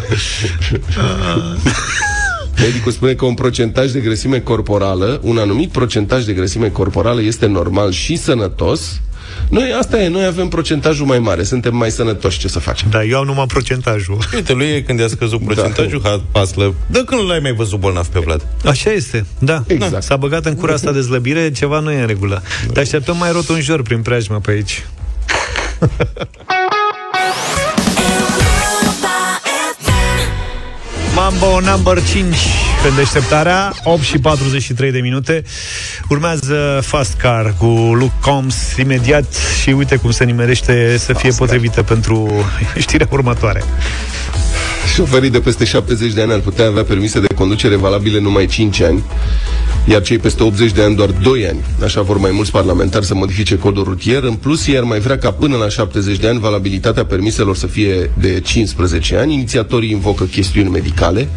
Medicul spune că un procentaj de grăsime corporală, un anumit procentaj de grăsime corporală este normal și sănătos. Noi, asta e, noi avem procentajul mai mare, suntem mai sănătoși, ce să facem? Da, eu am numai procentajul. Uite, lui e când i-a scăzut procentajul, da. paslă. De când l-ai mai văzut bolnav pe Vlad? Așa este, da. Exact. S-a băgat în cura asta de slăbire, ceva nu e în regulă. Te așteptăm mai rotunjor prin preajmă pe aici. Mambo number 5 în deșteptarea 8 și 43 de minute. Urmează Fast Car cu Luke Combs imediat și uite cum se nimerește să fie potrivită pentru (laughs) știrea următoare. Șoferii de peste 70 de ani ar putea avea permise de conducere valabile numai 5 ani, iar cei peste 80 de ani doar 2 ani. Așa vor mai mulți parlamentari să modifice codul rutier. În plus, ei ar mai vrea ca până la 70 de ani valabilitatea permiselor să fie de 15 ani. Inițiatorii invocă chestiuni medicale,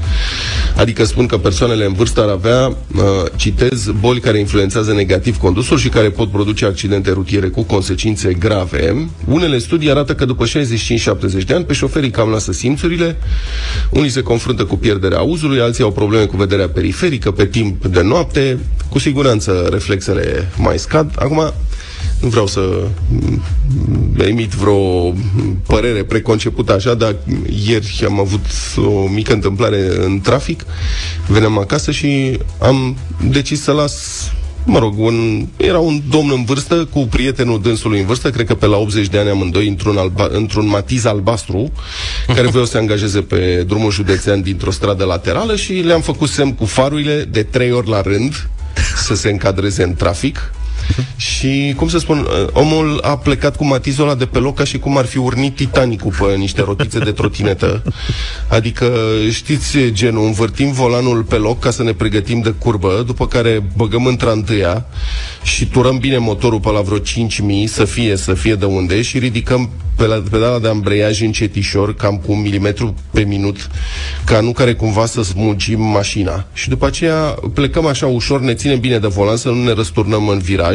adică spun că persoanele în vârstă ar avea, uh, citez, boli care influențează negativ condusul și care pot produce accidente rutiere cu consecințe grave. Unele studii arată că după 65-70 de ani, pe șoferii cam lasă simțurile, unii se confruntă cu pierderea auzului, alții au probleme cu vederea periferică pe timp de noapte, cu siguranță reflexele mai scad. Acum, nu vreau să mm, emit vreo părere preconcepută așa, dar ieri am avut o mică întâmplare în trafic, veneam acasă și am decis să las mă rog, un, era un domn în vârstă cu prietenul dânsului în vârstă, cred că pe la 80 de ani amândoi, într-un, alba, într-un matiz albastru, care voiau să se angajeze pe drumul județean dintr-o stradă laterală și le-am făcut semn cu farurile de trei ori la rând să se încadreze în trafic. (laughs) Și, cum să spun, uh, omul a plecat cu matizul ăla de pe loc ca și cum ar fi urnit Titanicul pe niște rotițe de trotinetă. Adică, știți genul, învârtim volanul pe loc ca să ne pregătim de curbă, după care băgăm într întâia și turăm bine motorul pe la vreo 5.000 să fie, să fie de unde și ridicăm pe la pedala de ambreiaj încetișor, cam cu un milimetru pe minut, ca nu care cumva să smulgim mașina. Și după aceea plecăm așa ușor, ne ținem bine de volan, să nu ne răsturnăm în viraj.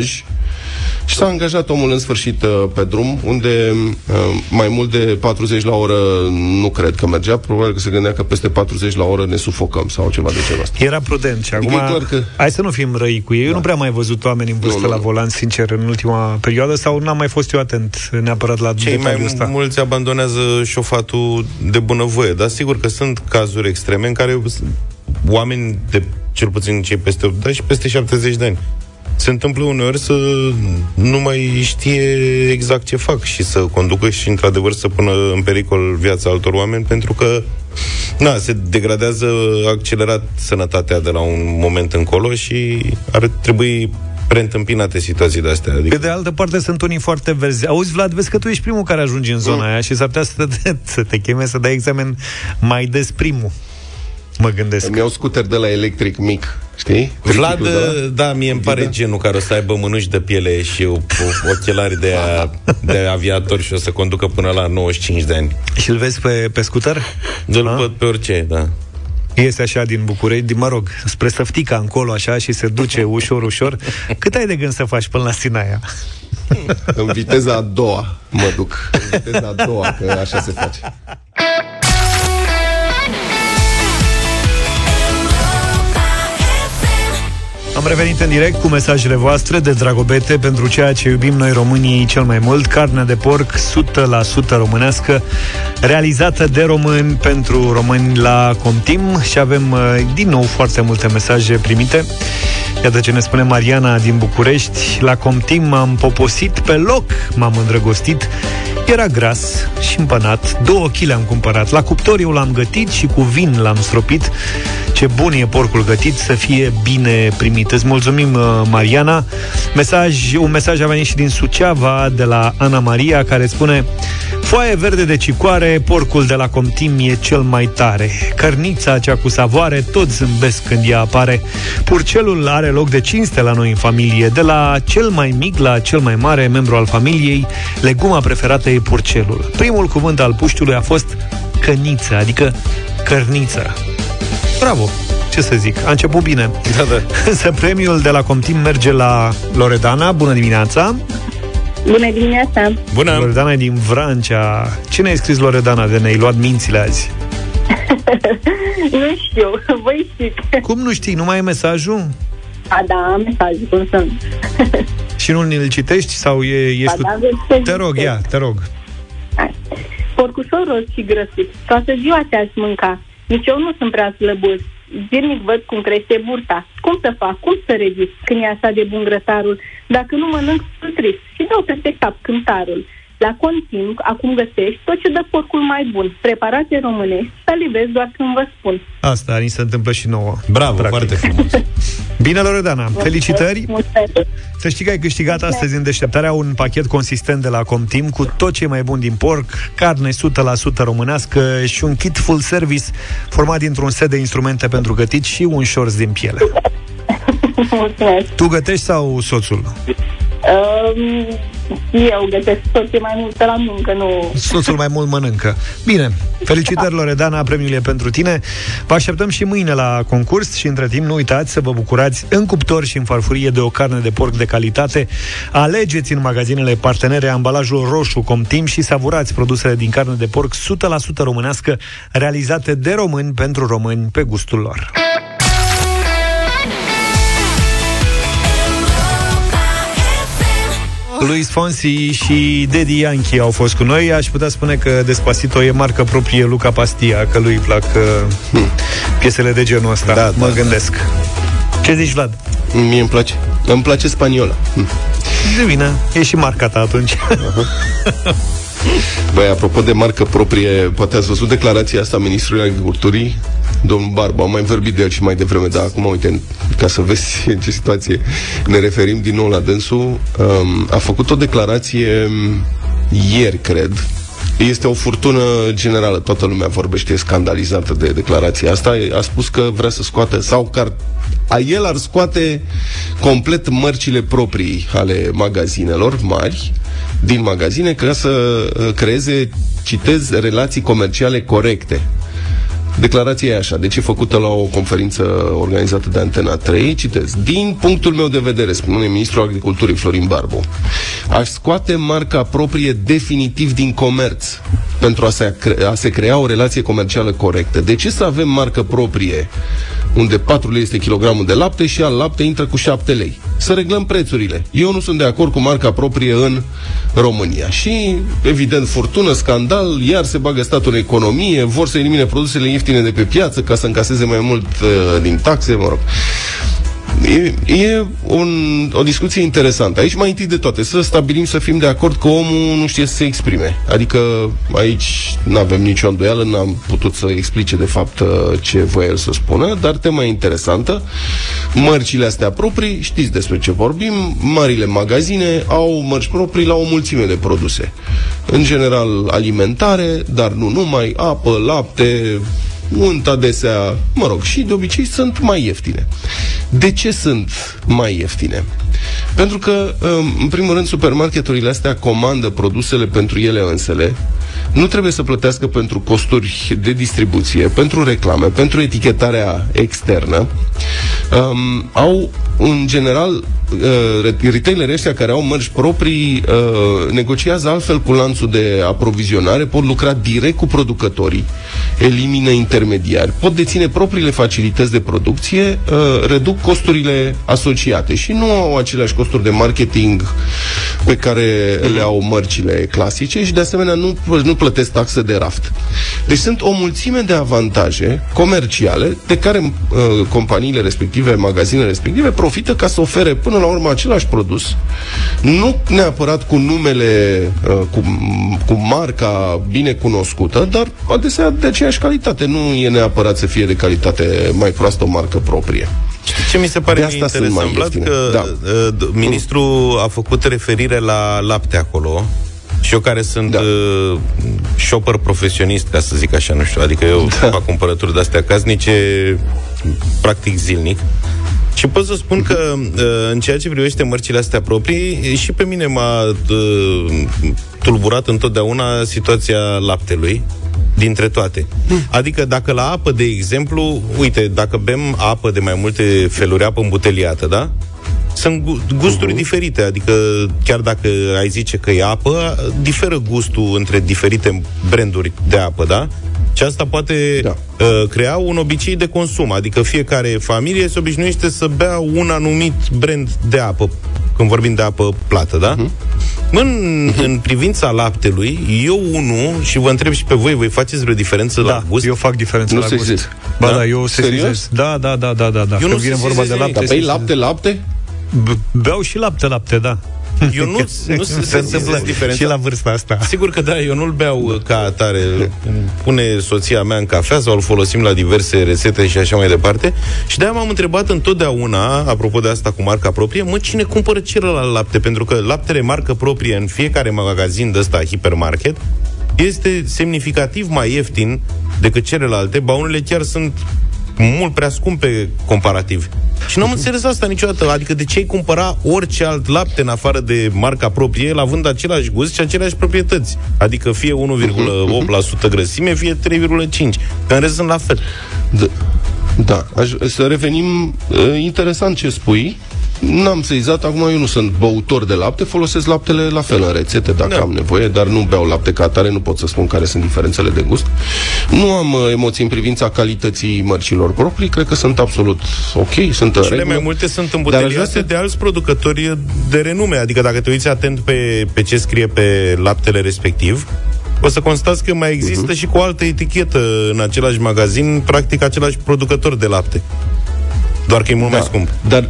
Și s-a angajat omul în sfârșit uh, pe drum, unde uh, mai mult de 40 la oră nu cred că mergea, probabil că se gândea că peste 40 la oră ne sufocăm sau ceva de genul ăsta. Era prudent și acum, E clar că- hai să nu fim răi cu ei. Eu nu prea am mai văzut oameni în vârstă Nu, nu, la nu. volan, sincer, în ultima perioadă, sau n-am mai fost eu atent neapărat la Cei mai detaliul ăsta. mulți abandonează șofatul de bunăvoie, dar sigur că sunt cazuri extreme în care s- oameni de cel puțin cei peste 8 dar și peste 70 de ani se întâmplă uneori să nu mai știe exact ce fac și să conducă și într-adevăr să pună în pericol viața altor oameni pentru că na, se degradează accelerat sănătatea de la un moment încolo și ar trebui preîntâmpinate situații de astea. Adică Pe de altă parte sunt unii foarte verzi. Auzi, Vlad, vezi că tu ești primul care ajunge în zona aia și s-ar putea să te, să te cheme să dai examen mai des primul. Mă gândesc. Îmi iau scuter de la electric mic, știi? Vlad, Triciclu de ăla. da, mie îmi pare genul care o să aibă mânuși de piele și o, o, ochelari de, a, de aviator și o să conducă până la 95 de ani. Și îl vezi pe, pe scooter? Îl A? văd pe orice, da. Iese așa din București, din, mă rog, spre Săftica încolo așa și se duce ușor, ușor. Cât ai de gând să faci până la Sinaia? În viteza a doua mă duc. În viteza a doua, că așa se face. Am revenit în direct cu mesajele voastre de dragobete pentru ceea ce iubim noi românii cel mai mult, carnea de porc 100% românească, realizată de români pentru români la Comtim și avem uh, din nou foarte multe mesaje primite. Iată ce ne spune Mariana din București. La Comtim m-am poposit pe loc, m-am îndrăgostit. Era gras și împănat. Două kg am cumpărat. La cuptor eu l-am gătit și cu vin l-am stropit. Ce bun e porcul gătit, să fie bine primit. Îți mulțumim, uh, Mariana. Mesaj, un mesaj a venit și din Suceava, de la Ana Maria, care spune Foaie verde de cicoare, porcul de la Comtim e cel mai tare. Cărnița cea cu savoare, tot zâmbesc când ea apare. Purcelul are loc de cinste la noi în familie. De la cel mai mic la cel mai mare membru al familiei, leguma preferată e purcelul. Primul cuvânt al puștiului a fost căniță, adică cărniță. Bravo! Ce să zic, a început bine. Da, da. Însă premiul de la Comtim merge la Loredana. Bună dimineața! Bună dimineața! Bună! Loredana e din Vrancea. Ce ne-ai scris, Loredana, de ne-ai luat mințile azi? (laughs) nu știu, voi știți. Cum nu știi? Nu mai ai mesajul? A, da, am mesaj, cum să nu. (laughs) Și nu îl citești? Sau e, ești Ba da, tu... vreți să Te rog, citesc. ia, te rog. Hai. Porcușor roz și grăsit, toată ziua te-aș mânca. Nici eu nu sunt prea slăbos. Zilnic văd cum crește burta. Cum să fac? Cum să rezist când e așa de bun grătarul? Dacă nu mănânc, sunt trist și dau peste cap cântarul. La continu, acum găsești tot ce dă porcul mai bun. Preparate românești, să livrezi doar când vă spun. Asta ni se întâmplă și nouă. Bravo, Practic. foarte frumos. (laughs) Bine, Loredana, felicitări! Mulțumesc. Să știi că ai câștigat astăzi în deșteptarea un pachet consistent de la Comtim cu tot ce e mai bun din porc, carne 100% românească și un kit full service format dintr-un set de instrumente pentru gătit și un șorț din piele. (laughs) Mulțumesc. Tu gătești sau soțul? Um, eu gătesc tot ce mai mult pe la muncă, nu... Soțul mai mult mănâncă. Bine, felicitări Loredana, premiul e pentru tine. Vă așteptăm și mâine la concurs și între timp nu uitați să vă bucurați în cuptor și în farfurie de o carne de porc de calitate. Alegeți în magazinele partenere ambalajul roșu Comtim și savurați produsele din carne de porc 100% românească realizate de români pentru români pe gustul lor. Luis Fonsi și Daddy Yankee au fost cu noi. Aș putea spune că Despacito e marcă proprie Luca Pastia, că lui îi plac uh, piesele de genul ăsta. Da, mă da. gândesc. Ce zici, Vlad? Mie îmi place. Îmi place spaniola. Hm. De bine, e și marca ta atunci. Băi, apropo de marcă proprie, poate ați văzut declarația asta a Ministrului Agriculturii? Domnul Barbu, am mai vorbit de el și mai devreme, dar acum, uite, ca să vezi (laughs) în ce situație ne referim din nou la dânsul, um, a făcut o declarație um, ieri, cred, este o furtună generală, toată lumea vorbește scandalizată de declarația asta. A spus că vrea să scoată, sau că ar, a el ar scoate complet mărcile proprii ale magazinelor mari din magazine ca să uh, creeze, citez, relații comerciale corecte Declarația e așa, deci e făcută la o conferință organizată de Antena 3, citez, din punctul meu de vedere, spune ministrul agriculturii Florin Barbu, aș scoate marca proprie definitiv din comerț pentru a se, cre- a se crea o relație comercială corectă. De ce să avem marcă proprie unde 4 lei este kilogramul de lapte și al lapte intră cu 7 lei? Să reglăm prețurile. Eu nu sunt de acord cu marca proprie în România. Și, evident, furtună, scandal, iar se bagă statul în economie, vor să elimine produsele ieftine de pe piață ca să încaseze mai mult uh, din taxe, mă rog. E, e un, o discuție interesantă. Aici, mai întâi de toate, să stabilim, să fim de acord că omul nu știe să se exprime. Adică aici nu avem nicio îndoială, n-am putut să explice de fapt uh, ce voia el să spună, dar tema interesantă. Mărcile astea proprii, știți despre ce vorbim, marile magazine au mărci proprii la o mulțime de produse. În general alimentare, dar nu numai, apă, lapte, unt adesea, mă rog, și de obicei sunt mai ieftine. De ce sunt mai ieftine? Pentru că, um, în primul rând, supermarketurile astea comandă produsele pentru ele însele, nu trebuie să plătească pentru costuri de distribuție, pentru reclame, pentru etichetarea externă. Um, au, în general, uh, retailerii ăștia care au mărci proprii uh, negociază altfel cu lanțul de aprovizionare, pot lucra direct cu producătorii, elimină intermediari, pot deține propriile facilități de producție, uh, reduc costurile asociate și nu au aceleași costuri de marketing pe care le au mărcile clasice și de asemenea nu, nu plătesc taxe de raft. Deci sunt o mulțime de avantaje comerciale de care uh, companiile respective, magazinele respective profită ca să ofere până la urmă același produs, nu neapărat cu numele, uh, cu, cu marca bine cunoscută, dar adesea de aceeași calitate. Nu e neapărat să fie de calitate mai proastă o marcă proprie. Ce mi se pare De asta sunt interesant, mai Vlad, ieftine. că Da. uh, d- ministrul a făcut referire la lapte acolo și eu care sunt Da. uh, shopper profesionist, ca să zic așa, nu știu, adică eu Da. fac cumpărături de-astea casnice practic zilnic. Și pot să spun că uh, în ceea ce privește mărcile astea proprii, și pe mine m-a uh, tulburat întotdeauna situația laptelui dintre toate. Adică dacă la apă, de exemplu, uite, dacă bem apă de mai multe feluri, apă îmbuteliată, da? Sunt gu- gusturi uh-huh. diferite, adică chiar dacă ai zice că e apă, diferă gustul între diferite branduri de apă, da? Și asta poate da. Da. uh, crea un obicei de consum, adică fiecare familie se obișnuiește să bea un anumit brand de apă, când vorbim de apă plată, da? Uh-huh. În, uh-huh. în privința laptelui, eu unul, și vă întreb și pe voi, voi faceți vreo diferență la Da, gust? eu fac diferență Nu la gust. sesizez. Ba Da? da, eu Serios? sesizez. Da, da, da, da, da, da. Eu nu Când vine vorba de sesizez lapte, Dar bei sesizez. lapte, lapte? B- Beau și lapte, lapte, da. (laughs) Eu nu, nu se, se întâmplă diferența. și la vârsta asta. Sigur că da, eu nu-l beau uh, ca atare. Pune soția mea în cafea sau îl folosim la diverse rețete și așa mai departe. Și de-aia m-am întrebat întotdeauna, apropo de asta cu marca proprie, mă, cine cumpără celălalt lapte? Pentru că laptele marcă proprie în fiecare magazin de ăsta, hipermarket, este semnificativ mai ieftin decât celelalte, ba unele chiar sunt mult prea scumpe comparativ. Și nu am înțeles asta niciodată. Adică de ce ai cumpăra orice alt lapte în afară de marca proprie, el având același gust și aceleași proprietăți. Adică fie 1,8% grăsime, fie 3,5%. Că în rest sunt la fel. Da, da. Aș, să revenim, uh, interesant ce spui. N-am sezizat, acum eu nu sunt băutor de lapte, folosesc laptele la fel în rețete dacă Da. am nevoie, dar nu beau lapte ca atare, nu pot să spun care sunt diferențele de gust. Nu am uh, emoții în privința calității mărcilor proprii, cred că sunt absolut ok, sunt în Cele regulă. mai multe sunt Dar aș vrea îmbuteliate să- de alți producători de renume. Adică dacă te uiți atent pe, pe ce scrie pe laptele respectiv, o să constați că mai există uh-huh. și cu o altă etichetă în același magazin, practic același producător de lapte. Doar că e mult mai scump. Dar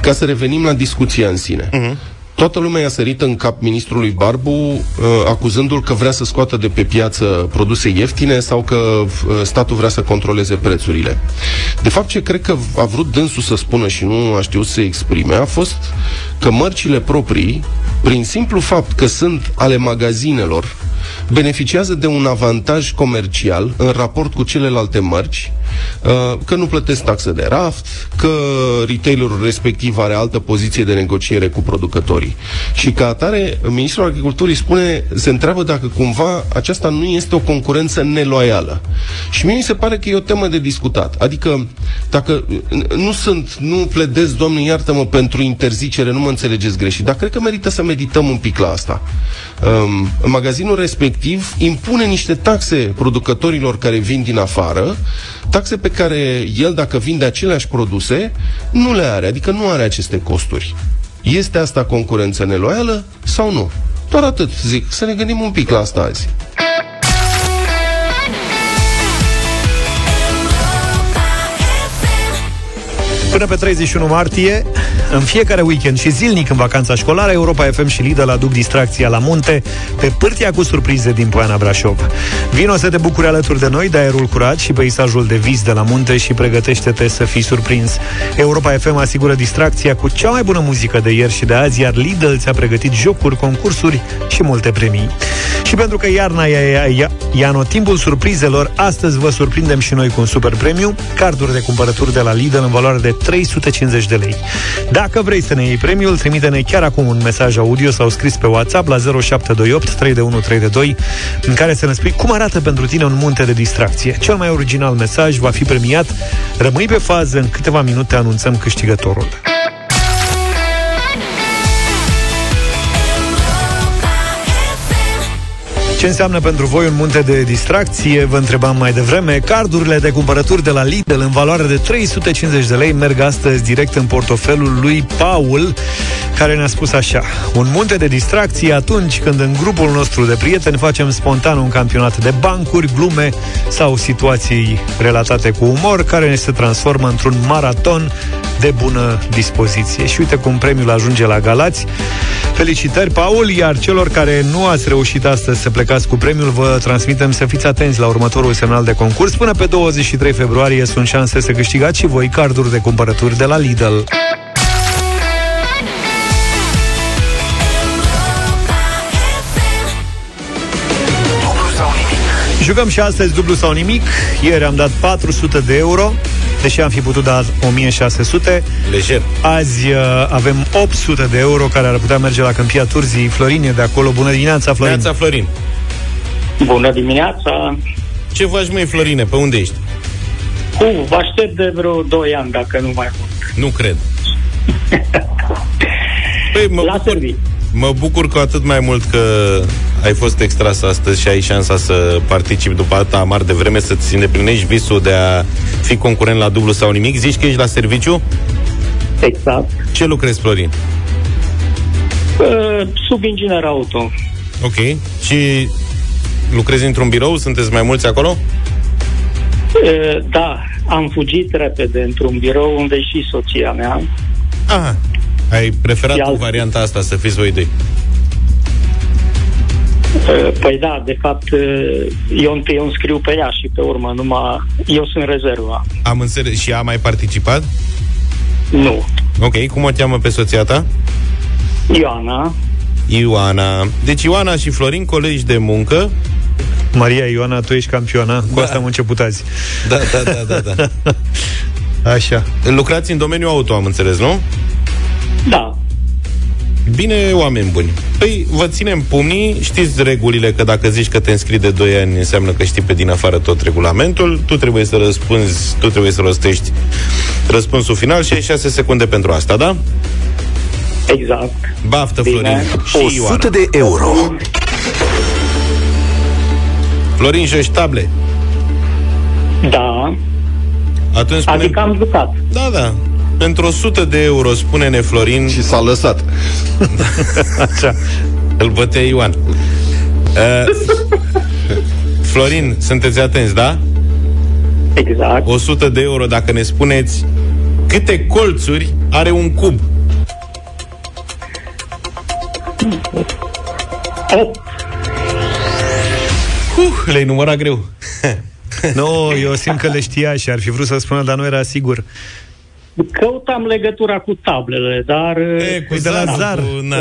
ca să revenim la discuția în sine. Uh-huh. Toată lumea i-a sărit în cap ministrului Barbu, uh, acuzându-l că vrea să scoată de pe piață produse ieftine sau că uh, statul vrea să controleze prețurile. De fapt, ce cred că a vrut dânsul să spună și nu a știut să exprime, a fost că mărcile proprii, prin simplu fapt că sunt ale magazinelor, beneficiază de un avantaj comercial în raport cu celelalte mărci, uh, că nu plătesc taxe de raft, că retailerul respectiv are altă poziție de negociere cu producătorii. Și ca atare, Ministrul Agriculturii spune, se întreabă dacă cumva aceasta nu este o concurență neloială. Și mie mi se pare că e o temă de discutat. Adică, dacă nu sunt, nu pledez, Doamne, iartă-mă, pentru interzicere, nu mă înțelegeți greșit, dar cred că merită să medităm un pic la asta. Um, magazinul respectiv impune niște taxe producătorilor care vin din afară, taxe pe care el, dacă vinde aceleași produse, nu le are, adică nu are aceste costuri. Este asta concurență neloială sau nu? Doar atât, zic, să ne gândim un pic la asta azi. Până pe 31 martie, în fiecare weekend și zilnic în vacanța școlară, Europa FM și Lidl aduc distracția la munte pe pârtia cu surprize din Poiana Brașov. Vino să te bucuri alături de noi de aerul curat și peisajul de vis de la munte și pregătește-te să fii surprins. Europa FM asigură distracția cu cea mai bună muzică de ieri și de azi, iar Lidl ți-a pregătit jocuri, concursuri și multe premii. Și pentru că iarna e, e, e anotimpul surprizelor, astăzi vă surprindem și noi cu un super premiu, carduri de cumpărături de la Lidl în valoare de 350 de lei. Dacă vrei să ne iei premiul, trimite-ne chiar acum un mesaj audio sau scris pe WhatsApp la 0728 312 în care să ne spui cum arată pentru tine un munte de distracție. Cel mai original mesaj va fi premiat. Rămâi pe fază, în câteva minute anunțăm câștigătorul. Ce înseamnă pentru voi un munte de distracție? Vă întrebam mai devreme. Cardurile de cumpărături de la Lidl în valoare de 350 de lei merg astăzi direct în portofelul lui Paul, care ne-a spus așa. Un munte de distracție atunci când în grupul nostru de prieteni facem spontan un campionat de bancuri, glume sau situații relatate cu umor, care ne se transformă într-un maraton de bună dispoziție. Și uite cum premiul ajunge la Galați. Felicitări, Paul, iar celor care nu ați reușit astăzi să plecați cu premiul, vă transmitem să fiți atenți la următorul semnal de concurs. Până pe 23 februarie sunt șanse să câștigați și voi carduri de cumpărături de la Lidl. Jucăm și astăzi dublu sau nimic. Ieri am dat 400 de euro, deși am fi putut da 1600. Lejer. Azi uh, avem 800 de euro care ar putea merge la Câmpia Turzii. Florin e de acolo. Bună dimineața, Florin. Neața, Florin. Bună dimineața! Ce faci, măi, Florine? Pe unde ești? Cu, vă aștept de vreo 2 ani, dacă nu mai mult. Nu cred. (laughs) Păi, mă La bucur, serviciu. mă bucur cu atât mai mult că ai fost extras astăzi și ai șansa să participi după atâta amar de vreme, să-ți îndeplinești visul de a fi concurent la dublu sau nimic. Zici că ești la serviciu? Exact. Ce lucrezi, Florin? Uh, Subinginer auto. Ok. Și lucrezi într-un birou? Sunteți mai mulți acolo? Uh, Da, am fugit repede într-un birou unde e și soția mea. Aha. Ai preferat Și cu alt- varianta asta să fiți voi doi. Uh, Păi da, de fapt, uh, eu întâi o înscriu pe ea și pe urmă numai eu sunt rezerva. Am înțeles. Și a mai participat? Nu. Ok. Cum o cheamă pe soția ta? Ioana, Ioana. Deci Ioana și Florin, colegi de muncă. Maria Ioana, tu ești campioana. Cu Da. asta am început azi. Da, da, da, da, da. (laughs) Așa. Lucrați în domeniul auto, am înțeles, nu? da, Bine, oameni buni. Păi, vă ținem pumnii, știți regulile că dacă zici că te înscrii de 2 ani, înseamnă că știi pe din afară tot regulamentul, tu trebuie să răspunzi, tu trebuie să rostești răspunsul final și ai 6 secunde pentru asta, da? exact. Baftă, Bine. Florin și Ioana. 100 de euro. Florin joci table. Da, Atunci spune... adică am jucat. Da, da. Pentru 100 de euro, spune-ne Florin, Și s-a lăsat. (laughs) Așa. îl bătea Ioan. Uh, Florin, sunteți atenți, da? Exact. 100 de euro dacă ne spuneți Câte colțuri are un cub? 8. Uh, le-ai numărat greu. Nu, eu simt că le știa și ar fi vrut să spună, dar nu era sigur. Căutam legătura cu tablele, dar... E, cu de la zar, zar. Cu, na.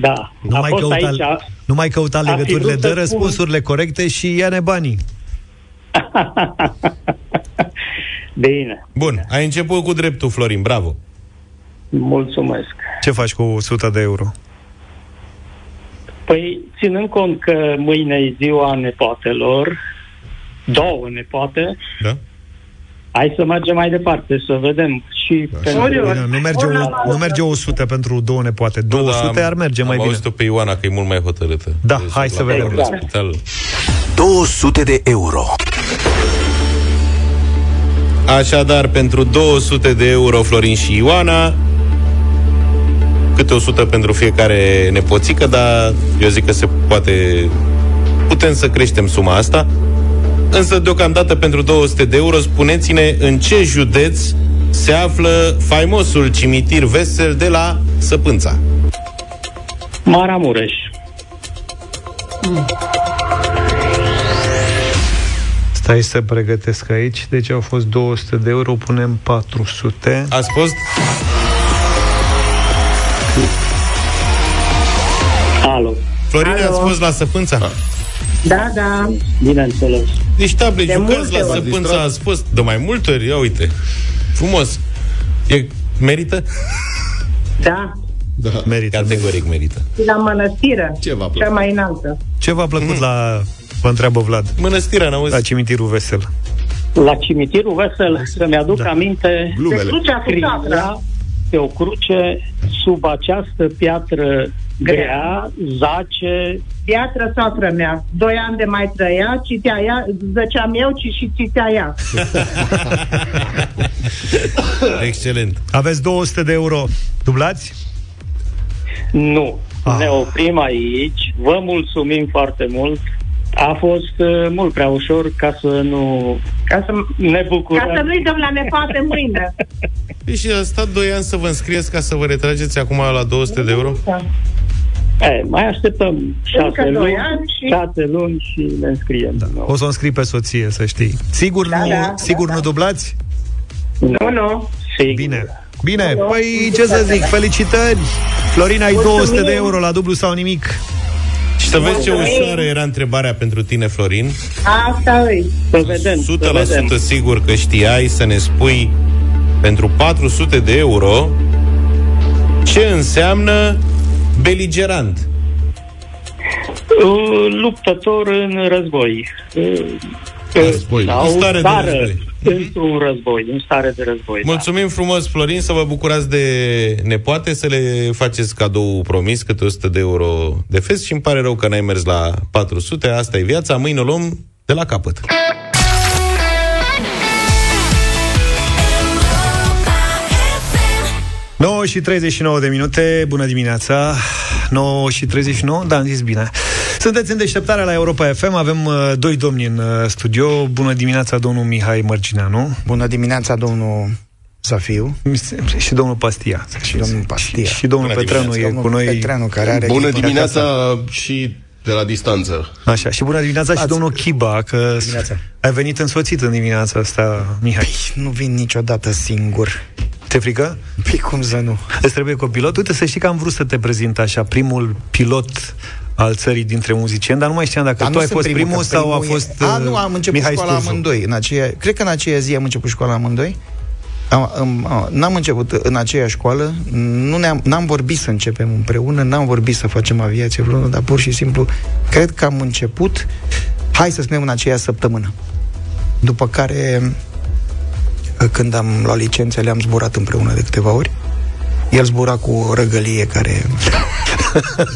Da. Nu a mai, fost căuta, aici... nu mai căuta a fi legăturile, vrut dă să spun- răspunsurile corecte și ia-ne banii. (laughs) Bine, Bun, ai început cu dreptul, Florin, bravo. mulțumesc. Ce faci cu 100 de euro? Păi, ținând cont că mâine e ziua nepoatelor, două nepoate, Da? Hai să mergem mai departe, să vedem și pentru... Bine, nu, merge o, nu merge 100 pentru două nepoate. 200 ar merge mai am bine. auzit-o pe Ioana că e mult mai hotărâtă. Da, Deci, hai la să vedem. La spital. 200 de euro. Așadar, pentru 200 de euro Florin și Ioana, câte 100 pentru fiecare nepoțică, dar eu zic că se poate... Putem să creștem suma asta. Însă, deocamdată, pentru 200 de euro, spuneți-ne în ce județ se află faimosul cimitir vesel de la Săpânța. Maramureș. Stai să pregătesc aici. Deci au fost 200 de euro, punem 400. Ați fost? Alo. Florin, Alo. ați fost la Săpânța? Da, da. Bineînțeles. Deci, table, De jucați multe la ori. Săpânța, ați fost de mai multe ori, ia uite. Frumos. E, merită? Da. Da. Merită. Categoric merită. Și la mănăstire. Ce v-a plăcut? Cea mai înaltă. Ce v-a plăcut Mm. la... Vă întreabă Vlad. Mănăstirea, n-auzi? La cimitirul vesel. La cimitirul vesel, să-mi aduc Da. aminte, Glumele. Crucea cu scria sacră. Pe o cruce, sub această piatră grea, zace Piatră soacră mea. Doi ani de mai trăia, citea ea, zăceam eu, ci și citea ea. (laughs) Excelent. Aveți 200 de euro. Dublați? Nu. Ah. Ne oprim aici. Vă mulțumim foarte mult. A fost uh, mult prea ușor ca să nu Ca să, ne bucurăm. ca să nu-i dăm la nepoate mâine. (laughs) Păi și a stat 2 ani să vă înscrieți ca să vă retrageți acum la 200 de euro? Da. E, mai așteptăm șase Încă doi luni, ani și- șase luni și ne înscriem. Da. O să o înscrii pe soție, să știi. Sigur, Da, nu, da, sigur da, nu da. dublați? Nu, nu. Sigur. Bine. Bine, păi ce să zic, felicitări! Florina, ai 200 de euro la dublu sau nimic. Și să vezi ce ușoară era întrebarea pentru tine, Florin. Asta îi. Să vedem, să 100% vedem. sigur că știai să ne spui pentru 400 de euro ce înseamnă beligerant. Uh, Luptător în război. Uh, Război. Sau În stare de stară război. Într-un război, în stare de război. da. Mulțumim frumos, Florin, să vă bucurați de nepoate, să le faceți cadou promis, câte 100 de euro de fest și îmi pare rău că n-ai mers la 400, asta e viața, mâine o luăm de la capăt. 9 și 39 de minute, bună dimineața 9 și 39, da, am zis bine Sunteți în deșteptarea la Europa FM Avem uh, doi domni în uh, studio Bună dimineața, domnul Mihai Mărgineanu Bună dimineața, domnul Zafiu Și domnul Pastia să și știți. domnul Pastia. Și domnul Bună Petreanu e Domnul cu noi Petreanu, care are Bună echipă dimineața acasă. și de la distanță. Așa, și bună dimineața și Ați- domnul Chiba Că Dimineața. ai venit însoțit în dimineața asta, Mihai Nu vin niciodată singur. Te frică? Păi cum să nu? Îți trebuie copilot? Uite, să știi că am vrut să te prezint așa Primul pilot al țării dintre muzicieni Dar nu mai știam dacă Dar tu nu ai sunt fost primul, că sau a primul e- fost A, uh, nu, am început Mihai școala Sturzu. amândoi. În aceea, cred că în aceea zi am început școala amândoi. Am, am, am, n-am început în aceeași școală, nu ne-am, n-am vorbit să începem împreună, n-am vorbit să facem aviație vreună, dar pur și simplu cred că am început, hai să spunem, în aceea săptămână. După care, când am luat licențele, am zburat împreună de câteva ori. El zbura cu o răgălie care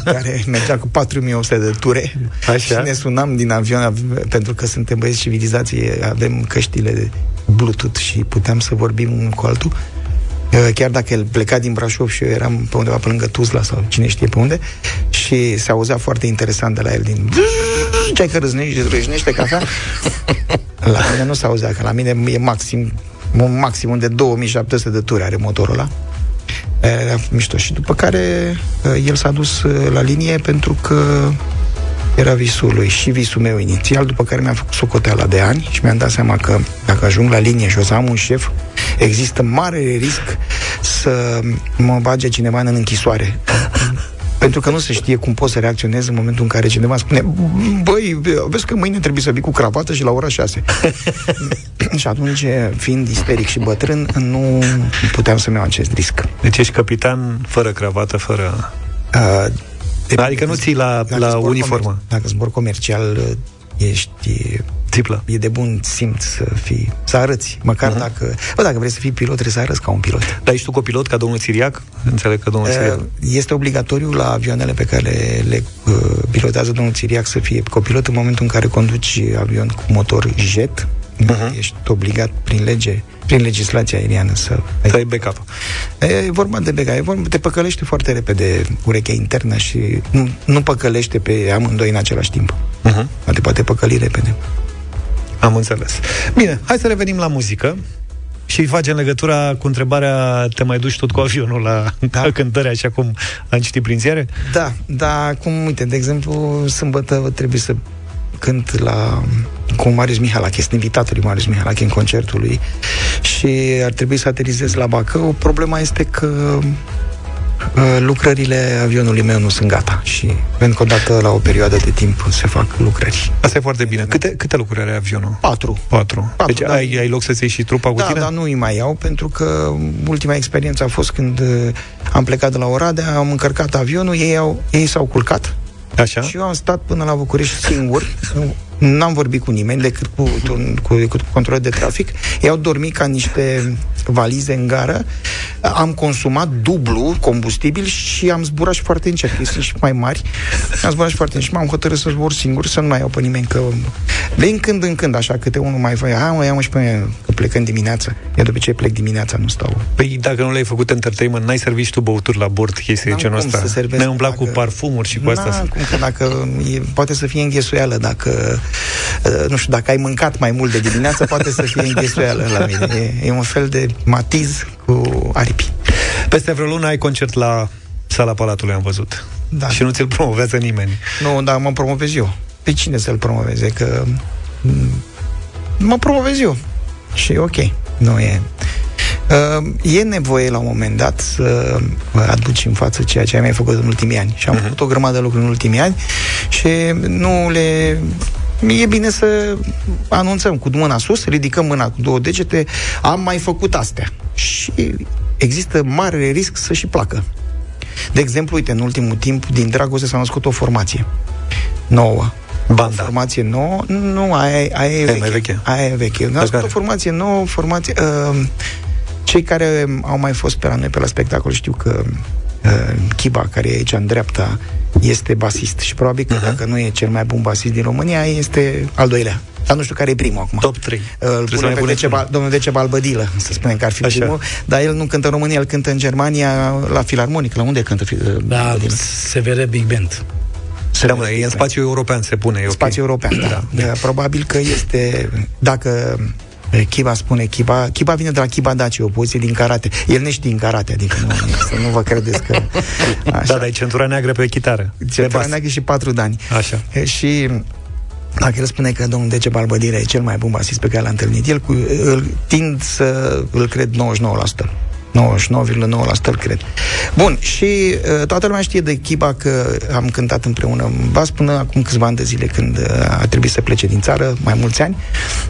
care mergea cu 4100 de ture Așa. și ne sunam din avion ave- pentru că suntem băieți civilizații, avem căștile de Bluetooth și puteam să vorbim unul cu altul. Uh, Chiar dacă el pleca din Brașov și eu eram pe undeva pe lângă Tuzla sau cine știe pe unde și se auzea foarte interesant de la el din ce ai că râznești, râznește cafea? La mine nu se auzea, că la mine e maxim un maximum de 2700 de turi are motorul ăla. Era mișto. Și după care uh, el s-a dus uh, la linie pentru că era visul lui și visul meu inițial, după care mi-am făcut socoteala de ani și mi-am dat seama că dacă ajung la linie și o să am un șef, există mare risc să mă bage cineva în închisoare. Pentru că nu se știe cum pot să reacționez în momentul în care cineva spune băi, vezi că mâine trebuie să vii cu cravată și la ora 6. (laughs) și atunci, fiind isteric și bătrân, nu puteam să-mi iau acest risc. Deci ești capitan fără cravată, fără... Uh, de, adică nu ții la, la uniformă. Comer- dacă zbor comercial ești Tiplă. E de bun simț să fii, să arăți, măcar uh-huh. dacă, bă, dacă vrei să fii pilot, trebuie să arăți ca un pilot. Dar ești tu copilot ca domnul Siriac? Înțeleg că domnul uh, Siriac. Este obligatoriu la avioanele pe care le, le uh, pilotează domnul Siriac să fie copilot în momentul în care conduci avion cu motor jet. Uh-huh. Ești obligat prin lege prin legislația aeriană să... Să ai backup. E vorba de backup. E vorba, te păcălește foarte repede urechea internă și nu, nu păcălește pe amândoi în același timp. Uh-huh. Te poate păcăli repede. Am înțeles. Bine, hai să revenim la muzică și facem legătura cu întrebarea te mai duci tot cu avionul la da. (laughs) cântări, așa cum am citit prin ziare? Da, da, cum, uite, de exemplu, sâmbătă trebuie să cânt la, cu Marius Mihalache, este invitatul lui Marius Mihalache în concertul lui și ar trebui să aterizez la Bacău. Problema este că Uh, lucrările avionului meu nu sunt gata și pentru că odată la o perioadă de timp se fac lucrări. Asta e foarte bine. Câte, câte lucrări are avionul? Patru. Patru. Patru deci da. ai, ai loc să-ți ieși și trupa cu da, tine? Da, nu îi mai iau pentru că ultima experiență a fost când uh, am plecat de la Oradea, am încărcat avionul, ei, au, ei s-au culcat Așa? Și eu am stat până la București singur, n-am vorbit cu nimeni decât cu, cu, decât cu control de trafic. Ei au dormit ca niște valize în gară, am consumat dublu combustibil și am zburat și foarte încet, că sunt și mai mari. Am zburat și foarte încet și m-am hotărât să zbor singur, să nu mai iau pe nimeni, că din când în când, așa, câte unul mai văia, mă iau și pe mine, că plecăm dimineața. Eu de obicei plec dimineața, nu stau. Păi dacă nu le-ai făcut entertainment, n-ai servit tu băuturi la bord, chestii de genul ăsta. Ne umblat cu parfumuri și cu asta. Cum că dacă e, poate să fie înghesuială, dacă uh, nu știu, dacă ai mâncat mai mult de dimineață, poate să fie (laughs) înghesuială la mine. E, e un fel de matiz cu aripi. Peste vreo lună ai concert la Sala Palatului, am văzut. Da. Și nu ți-l promovează nimeni. Nu, dar mă promovez eu. Pe cine să-l promoveze? Că mm, mă promovez eu. Și ok, nu e... Uh, e nevoie la un moment dat să aduci în față ceea ce ai mai făcut în ultimii ani. Și am uh-huh. făcut o grămadă de lucruri în ultimii ani și nu le e bine să anunțăm cu mâna sus, ridicăm mâna cu două degete, am mai făcut astea. Și există mare risc să și placă. De exemplu, uite, în ultimul timp, din dragoste s-a născut o formație nouă. Banda. O formație nouă, nu, aia, aia e veche. mai veche. Aia e veche. S-a născut o formație nouă, formație... Uh, cei care au mai fost pe la noi pe la spectacol știu că uh, Chiba, care e aici în dreapta, este basist și probabil că uh-huh. dacă nu e cel mai bun basist din România, este al doilea. Dar nu știu care e primul acum. Top 3. Îl pune pe Decebal, domnul Decebal Bădilă, să spunem că ar fi Așa. primul, dar el nu cântă în România, el cântă în Germania la Filarmonic. La unde cântă Da, Bădilă? SVR Big Band. Se da, e în spațiu european, se pune. Spațiu okay. european, da. da. Probabil că este, dacă Chiba spune, Chiba, Chiba vine de la Chiba Daci, o poziție din karate. El nu știe din karate, adică nu, să nu vă credeți că... Așa. (laughs) Da, dar e centura neagră pe chitară. Centura neagră și patru dani. Așa. Și dacă el spune că domnul Dece Balbădire e cel mai bun basist pe care l-a întâlnit, el cu, îl tind să îl cred 99%. 99,9% îl cred. Bun, și uh, toată lumea știe de Chiba că am cântat împreună în bas până acum câțiva ani de zile când uh, a trebuit să plece din țară, mai mulți ani,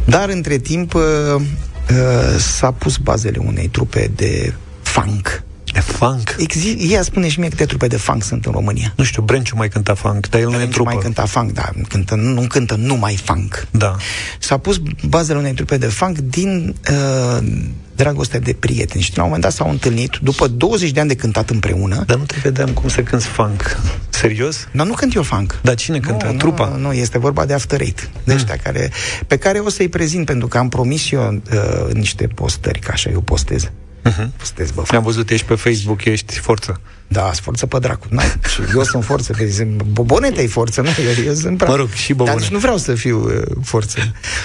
dar între timp uh, uh, s-a pus bazele unei trupe de funk de funk? Exi- ea spune și mie câte trupe de funk sunt în România. Nu știu, Brenciu mai cânta funk, dar el nu e trupă. mai cânta funk, dar cântă, nu, nu cântă numai funk. Da. S-a pus bazele unei trupe de funk din uh, dragostea de prieteni. Și la un moment dat s-au întâlnit, după 20 de ani de cântat împreună. Dar nu te vedeam cum să cânti funk. Serios? Dar nu cânt eu funk. Dar cine cântă? Nu, Trupa? Nu, nu, este vorba de After Eight. De mm. ăștia care, pe care o să-i prezint, pentru că am promis eu uh, niște postări, ca așa eu postez. Uh-huh. Postez, bă, Am văzut, ești pe Facebook, ești forță. Da, forță pe dracu. N-ai. Și eu sunt forță, că zic, bobonete e forță, nu? Eu, eu sunt prea... Mă rog, și bobone. Dar nu vreau să fiu uh, forță.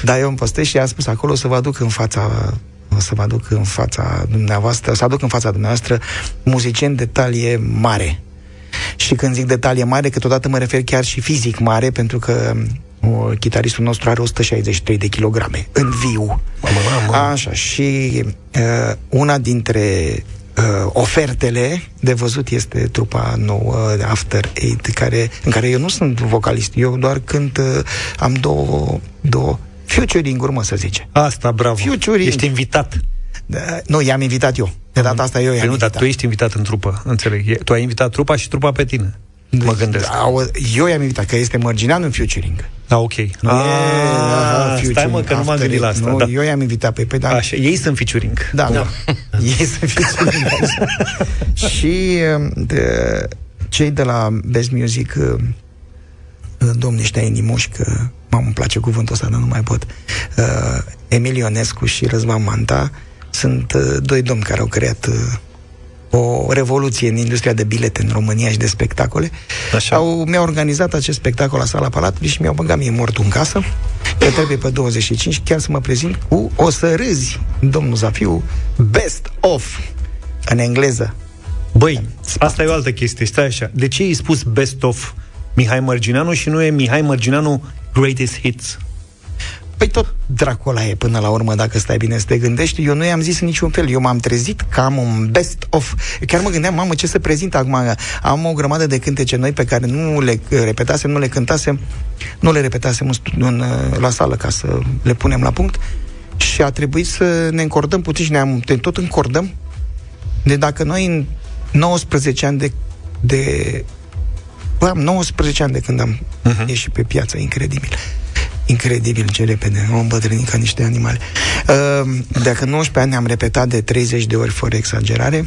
Dar eu îmi postez și am spus acolo să vă aduc în fața uh, o să vă aduc în fața dumneavoastră, să aduc în fața dumneavoastră muzicieni de talie mare. Și când zic de talie mare, câteodată mă refer chiar și fizic mare, pentru că o, chitaristul nostru are 163 de kilograme în viu. Mamă, mamă. Așa, și uh, una dintre uh, ofertele de văzut este trupa nouă After Eight, care, în care eu nu sunt vocalist, eu doar cânt, uh, am două, două featuring-uri, mă să zice. Asta, bravo. Featuring. Ești invitat. Da, nu, i-am invitat eu. De data asta eu i-am Păi nu, dar invitat. tu ești invitat în trupă, înțeleg. E- Tu ai invitat trupa și trupa pe tine. Mă gândesc. Da, eu i-am invitat, că este Mărgineanu în featuring. Da, ok. Nu Ah, e, stai mă, că nu m-am after gândit la it. asta. Nu, da. Eu i-am invitat pe pe da. Așa, ei sunt featuring. Da, da. (laughs) Ei sunt featuring. așa. Și um, de, cei de la Best Music uh, domnii ăștia inimoși, că mamă, îmi place cuvântul ăsta, dar nu mai pot. Uh, Emil Ionescu și Răzvan Manta sunt uh, doi domni care au creat uh, o revoluție în industria de bilete în România și de spectacole. Așa. Au, mi-au organizat acest spectacol la sala Palatului și mi-au băgat mie mortul în casă, că trebuie pe 25 chiar să mă prezint cu O să râzi, domnul Zafiu, Best of, în engleză. Băi, asta e o altă chestie, stai așa. De ce ai spus best of Mihai Mărgineanu și nu e Mihai Mărgineanu greatest hits? Păi tot dracul ăla e până la urmă, dacă stai bine să te gândești. Eu nu i-am zis în niciun fel. Eu m-am trezit că am un best of. Eu chiar mă gândeam, mamă, ce să prezint acum? Am o grămadă de cântece noi pe care nu le repetasem, nu le cântasem, nu le repetasem în, stu- în, uh, la sală ca să le punem la punct. Și a trebuit să ne încordăm puțin și ne-am, te tot încordăm. De dacă noi în 19 ani de, de Bă, am 19 ani de când am uh-huh. ieșit pe piață, incredibil. Incredibil ce repede, am îmbătrânit ca niște animale. Uh, dacă 19 ani am repetat de 30 de ori fără exagerare,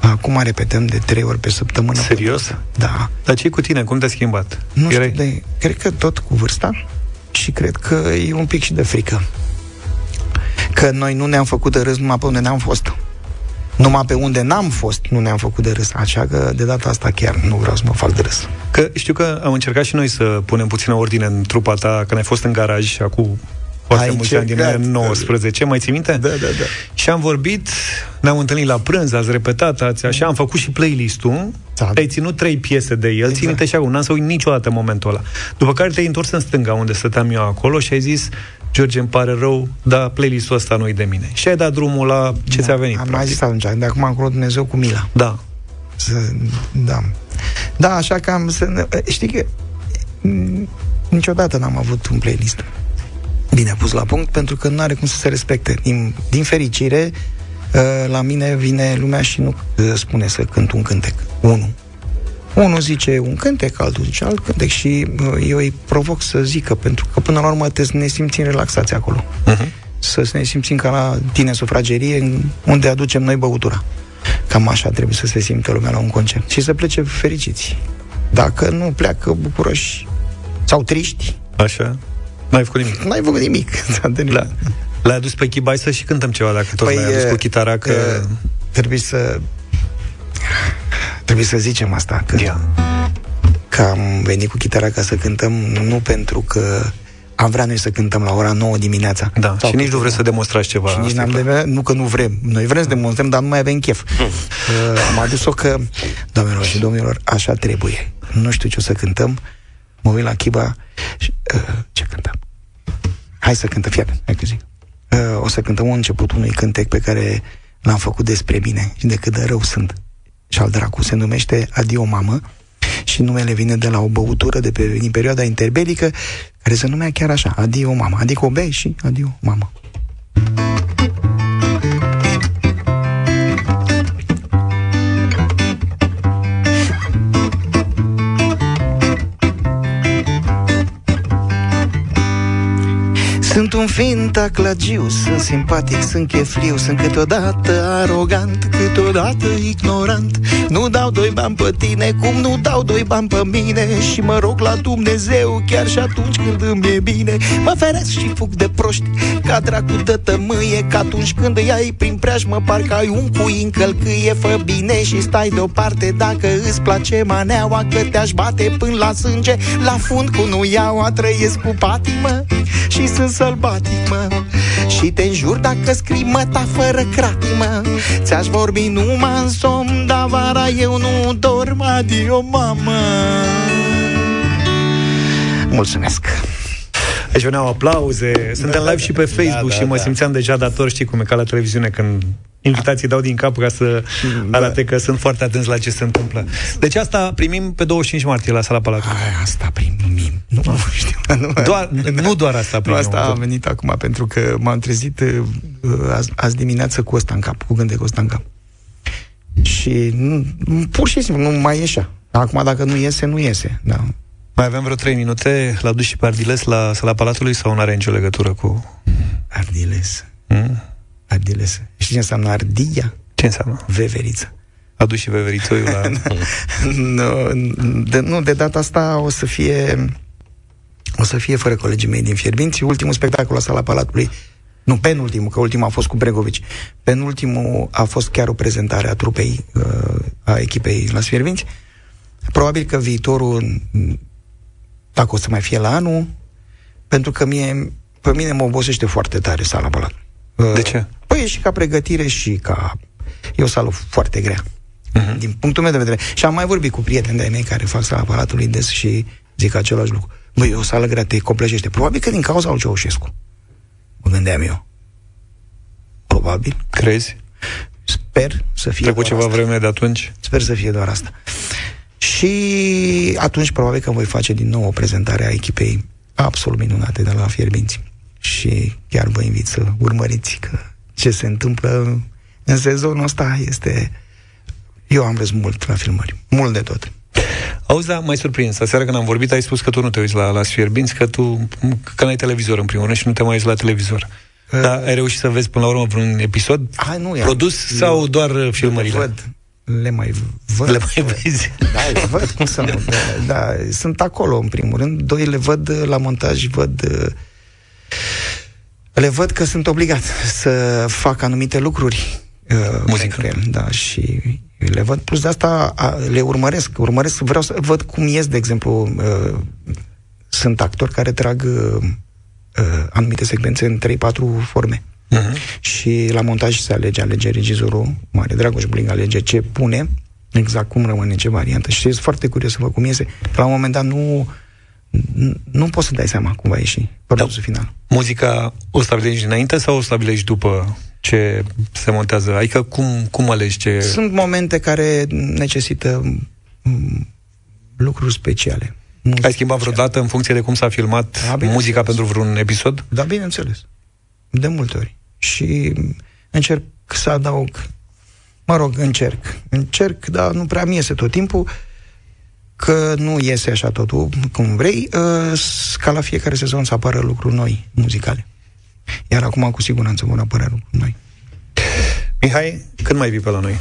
acum repetăm de 3 ori pe săptămână. Serios? Da. Dar ce cu tine? Cum te-ai schimbat? Nu știu, Erai- de, cred că tot cu vârsta și cred că e un pic și de frică. Că noi nu ne-am făcut de râs numai pe unde ne-am fost. Numai pe unde n-am fost nu ne-am făcut de râs. Așa că de data asta chiar nu vreau să mă fac de râs. Că știu că am încercat și noi să punem puțină ordine în trupa ta, când ai fost în garaj și acum foarte Ai mulți ani din încercat. 19, mai ții minte? Da, da, da. Și am vorbit, ne-am întâlnit la prânz, ați repetat, ați așa, am făcut și playlist-ul, Da. ai ținut trei piese de el, exact. ții minte și acum, n-am să uit niciodată momentul ăla. După care te-ai întors în stânga, unde stăteam eu acolo și ai zis, George, îmi pare rău, dar playlist-ul ăsta nu-i de mine. Și ai dat drumul la ce Da, ți-a venit. Am mai practic. zis atunci, de acum încolo Dumnezeu cu mila. Da. Să, da. Da, așa că am să... ne- Știi că m, niciodată n-am avut un playlist bine pus la punct, pentru că nu are cum să se respecte. Din, din fericire, uh, la mine vine lumea și nu uh, spune să cânt un cântec. Unul. Unul zice un cântec, altul zice alt cântec și uh, eu îi provoc să zică, pentru că până la urmă trebuie să ne simțim relaxați acolo. Uh-huh. Să ne simțim ca la tine în sufragerie, în- unde aducem noi băutura. Cam așa trebuie să se simtă lumea la un concert. Și să plece fericiți. Dacă nu pleacă bucuroși sau triști, Așa. N-ai făcut nimic. n-ai făcut nimic. (laughs) Da. L-ai adus pe Chibai să și cântăm ceva, dacă tot Păi, l-ai adus e, cu chitara, că... e, trebuie să trebuie să zicem asta că, Ia. că am venit cu chitara ca să cântăm nu pentru că am vrea noi să cântăm la ora 9 dimineața. Da, Sau și nici că- nu vreți să demonstrați ceva. Și nici asta e n-am clar. de, nu că nu vrem. Noi vrem să demonstrăm, dar nu mai avem chef. Uh, am adus-o că, doamnelor și domnilor, așa trebuie. Nu știu ce o să cântăm. Mă uit la Chiba și, uh, ce cântăm? Hai să cântăm, fii atent, hai că zic. Uh, o să cântăm un început unui cântec pe care l-am făcut despre mine și de cât de rău sunt. Și al dracu se numește Adio Mamă și numele vine de la o băutură de pe, din perioada interbelică care se numea chiar așa, Adio Mama, adică o bei și Adio Mamă. Sunt un fin taclagiu, sunt simpatic, sunt chefliu Sunt câteodată arogant, câteodată ignorant. Nu dau doi bani pe tine, cum nu dau doi bani pe mine? Și mă rog la Dumnezeu, chiar și atunci când îmi e bine. Mă feresc și fug de proști, ca dracu de tămâie Că atunci când îi ai prin preajmă, parcă ai un cui în călcâie Fă bine și stai deoparte. Dacă îți place maneaua Că te-aș bate până la sânge, la fund cu nuiaua Trăiesc cu patimă și sunt sălbatic, mă Și te înjur dacă scrii măta fără cratimă. Ți-aș vorbi numai în somn Dar vara eu nu dorm. Adio, mamă! Mulțumesc Aici veneau aplauze, suntem live și pe Facebook da, și mă da. simțeam deja dator, știi cum e ca la televiziune când invitații dau din cap ca să arate că sunt foarte atenți la ce se întâmplă. Deci asta primim pe 25 martie la Sala Palatului. Asta primim. Nu mă (laughs) știu. Nu, Doar, nu doar asta Nu, primim. asta a venit acum pentru că m-am trezit uh, azi, azi dimineață cu ăsta în cap, cu gândul cu ăsta în cap. Și nu, pur și simplu nu mai ieșea. Acum dacă nu iese, nu iese. Da. Mai avem vreo 3 minute la dus și pe Ardiles la Sala Palatului sau nu are nicio legătură cu... Ardiles. Mm? Ardiles. Știi ce înseamnă ardia? Ce înseamnă? Veveriță. Adu și veverițoiul la... (laughs) nu, de, nu, de data asta o să fie o să fie fără colegii mei din Fierbinți. Ultimul spectacol la Sala Palatului nu, penultimul, că ultimul a fost cu Bregovici. Penultimul a fost chiar o prezentare a trupei, uh, a echipei la Fierbinți. Probabil că viitorul, m, dacă o să mai fie la anul, pentru că mie, pe mine mă obosește foarte tare Sala Palatului. Uh, De ce? Păi e și ca pregătire și ca... E o sală foarte grea. Uh-huh. Din punctul meu de vedere. Și am mai vorbit cu prieteni de-ai mei care fac sala Palatului des și zic același lucru. Băi, e o sală grea, te copleșește. Probabil că din cauza lui Ceaușescu. Mă gândeam eu. Probabil. Crezi? Sper să fie Trecut doar ceva asta. vreme de atunci? Sper să fie doar asta. Și atunci probabil că voi face din nou o prezentare a echipei absolut minunate de la Fierbinți. Și chiar vă invit să urmăriți că ce se întâmplă în sezonul ăsta este... Eu am râs mult la filmări. Mult de tot. Auzi, da, mai surprins. Aseară când am vorbit, ai spus că tu nu te uiți la, la Sfierbinți, că tu că n-ai televizor în primul rând și nu te mai uiți la televizor. Uh, Dar ai reușit să vezi până la urmă vreun episod Hai, nu, ia. produs Eu- sau doar uh, filmările? Văd. Le mai văd. Le mai vezi? Da, le văd, cum să nu. Da, da, sunt acolo, în primul rând. Doi, le văd uh, la montaj, văd... uh, Le văd că sunt obligat să fac anumite lucruri uh, Muzică. pentru el, da, și le văd. Plus de asta a, le urmăresc. Urmăresc, vreau să văd cum ies, de exemplu, uh, sunt actori care trag uh, uh, anumite secvențe în 3-4 forme. Uh-huh. Și la montaj se alege, alege regizorul, Mare Dragoș Bling alege ce pune, exact cum rămâne, ce variantă. Și sunt foarte curios să văd cum iese. La un moment dat nu, nu, nu poți să dai seama cum va ieși produsul final. Muzica o stabilești dinainte sau o stabilești după ce se montează? Adică cum, cum alegi ce... Sunt momente care necesită mm, lucruri speciale. Muzică Ai schimbat vreodată în funcție de cum s-a filmat Da, bineînțeles. muzica pentru vreun episod? Da, bineînțeles. De multe ori. Și încerc să adaug, mă rog, încerc. Încerc, dar nu prea mi iese tot timpul, că nu iese așa totul cum vrei, uh, ca la fiecare sezon să apară lucruri noi, muzicale. Iar acum, cu siguranță, vor apărea lucruri noi. Mihai, când mai vii pe la noi?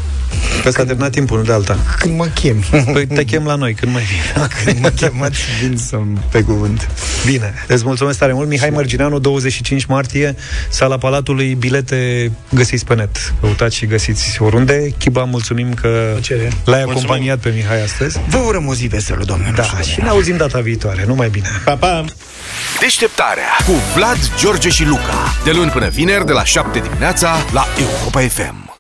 Că s-a terminat timpul, nu de alta. Când mă chem. Păi te chem la noi, când mai vii? (laughs) Când mă chemați, vin să pe cuvânt. Bine, îți mulțumesc tare mult. Mihai Mărgineanu, 25 martie, sala Palatului, bilete găsiți pe net. Căutați și găsiți oriunde. Chiba, mulțumim că Plăcere. l-ai acompaniat pe Mihai astăzi. Vă urăm o zi veselă, doamne. Da, și ne auzim data viitoare. Numai bine. Pa, pa! Deșteptarea cu Vlad, George și Luca. De luni până vineri, de la 7 dimineața, la Europa FM.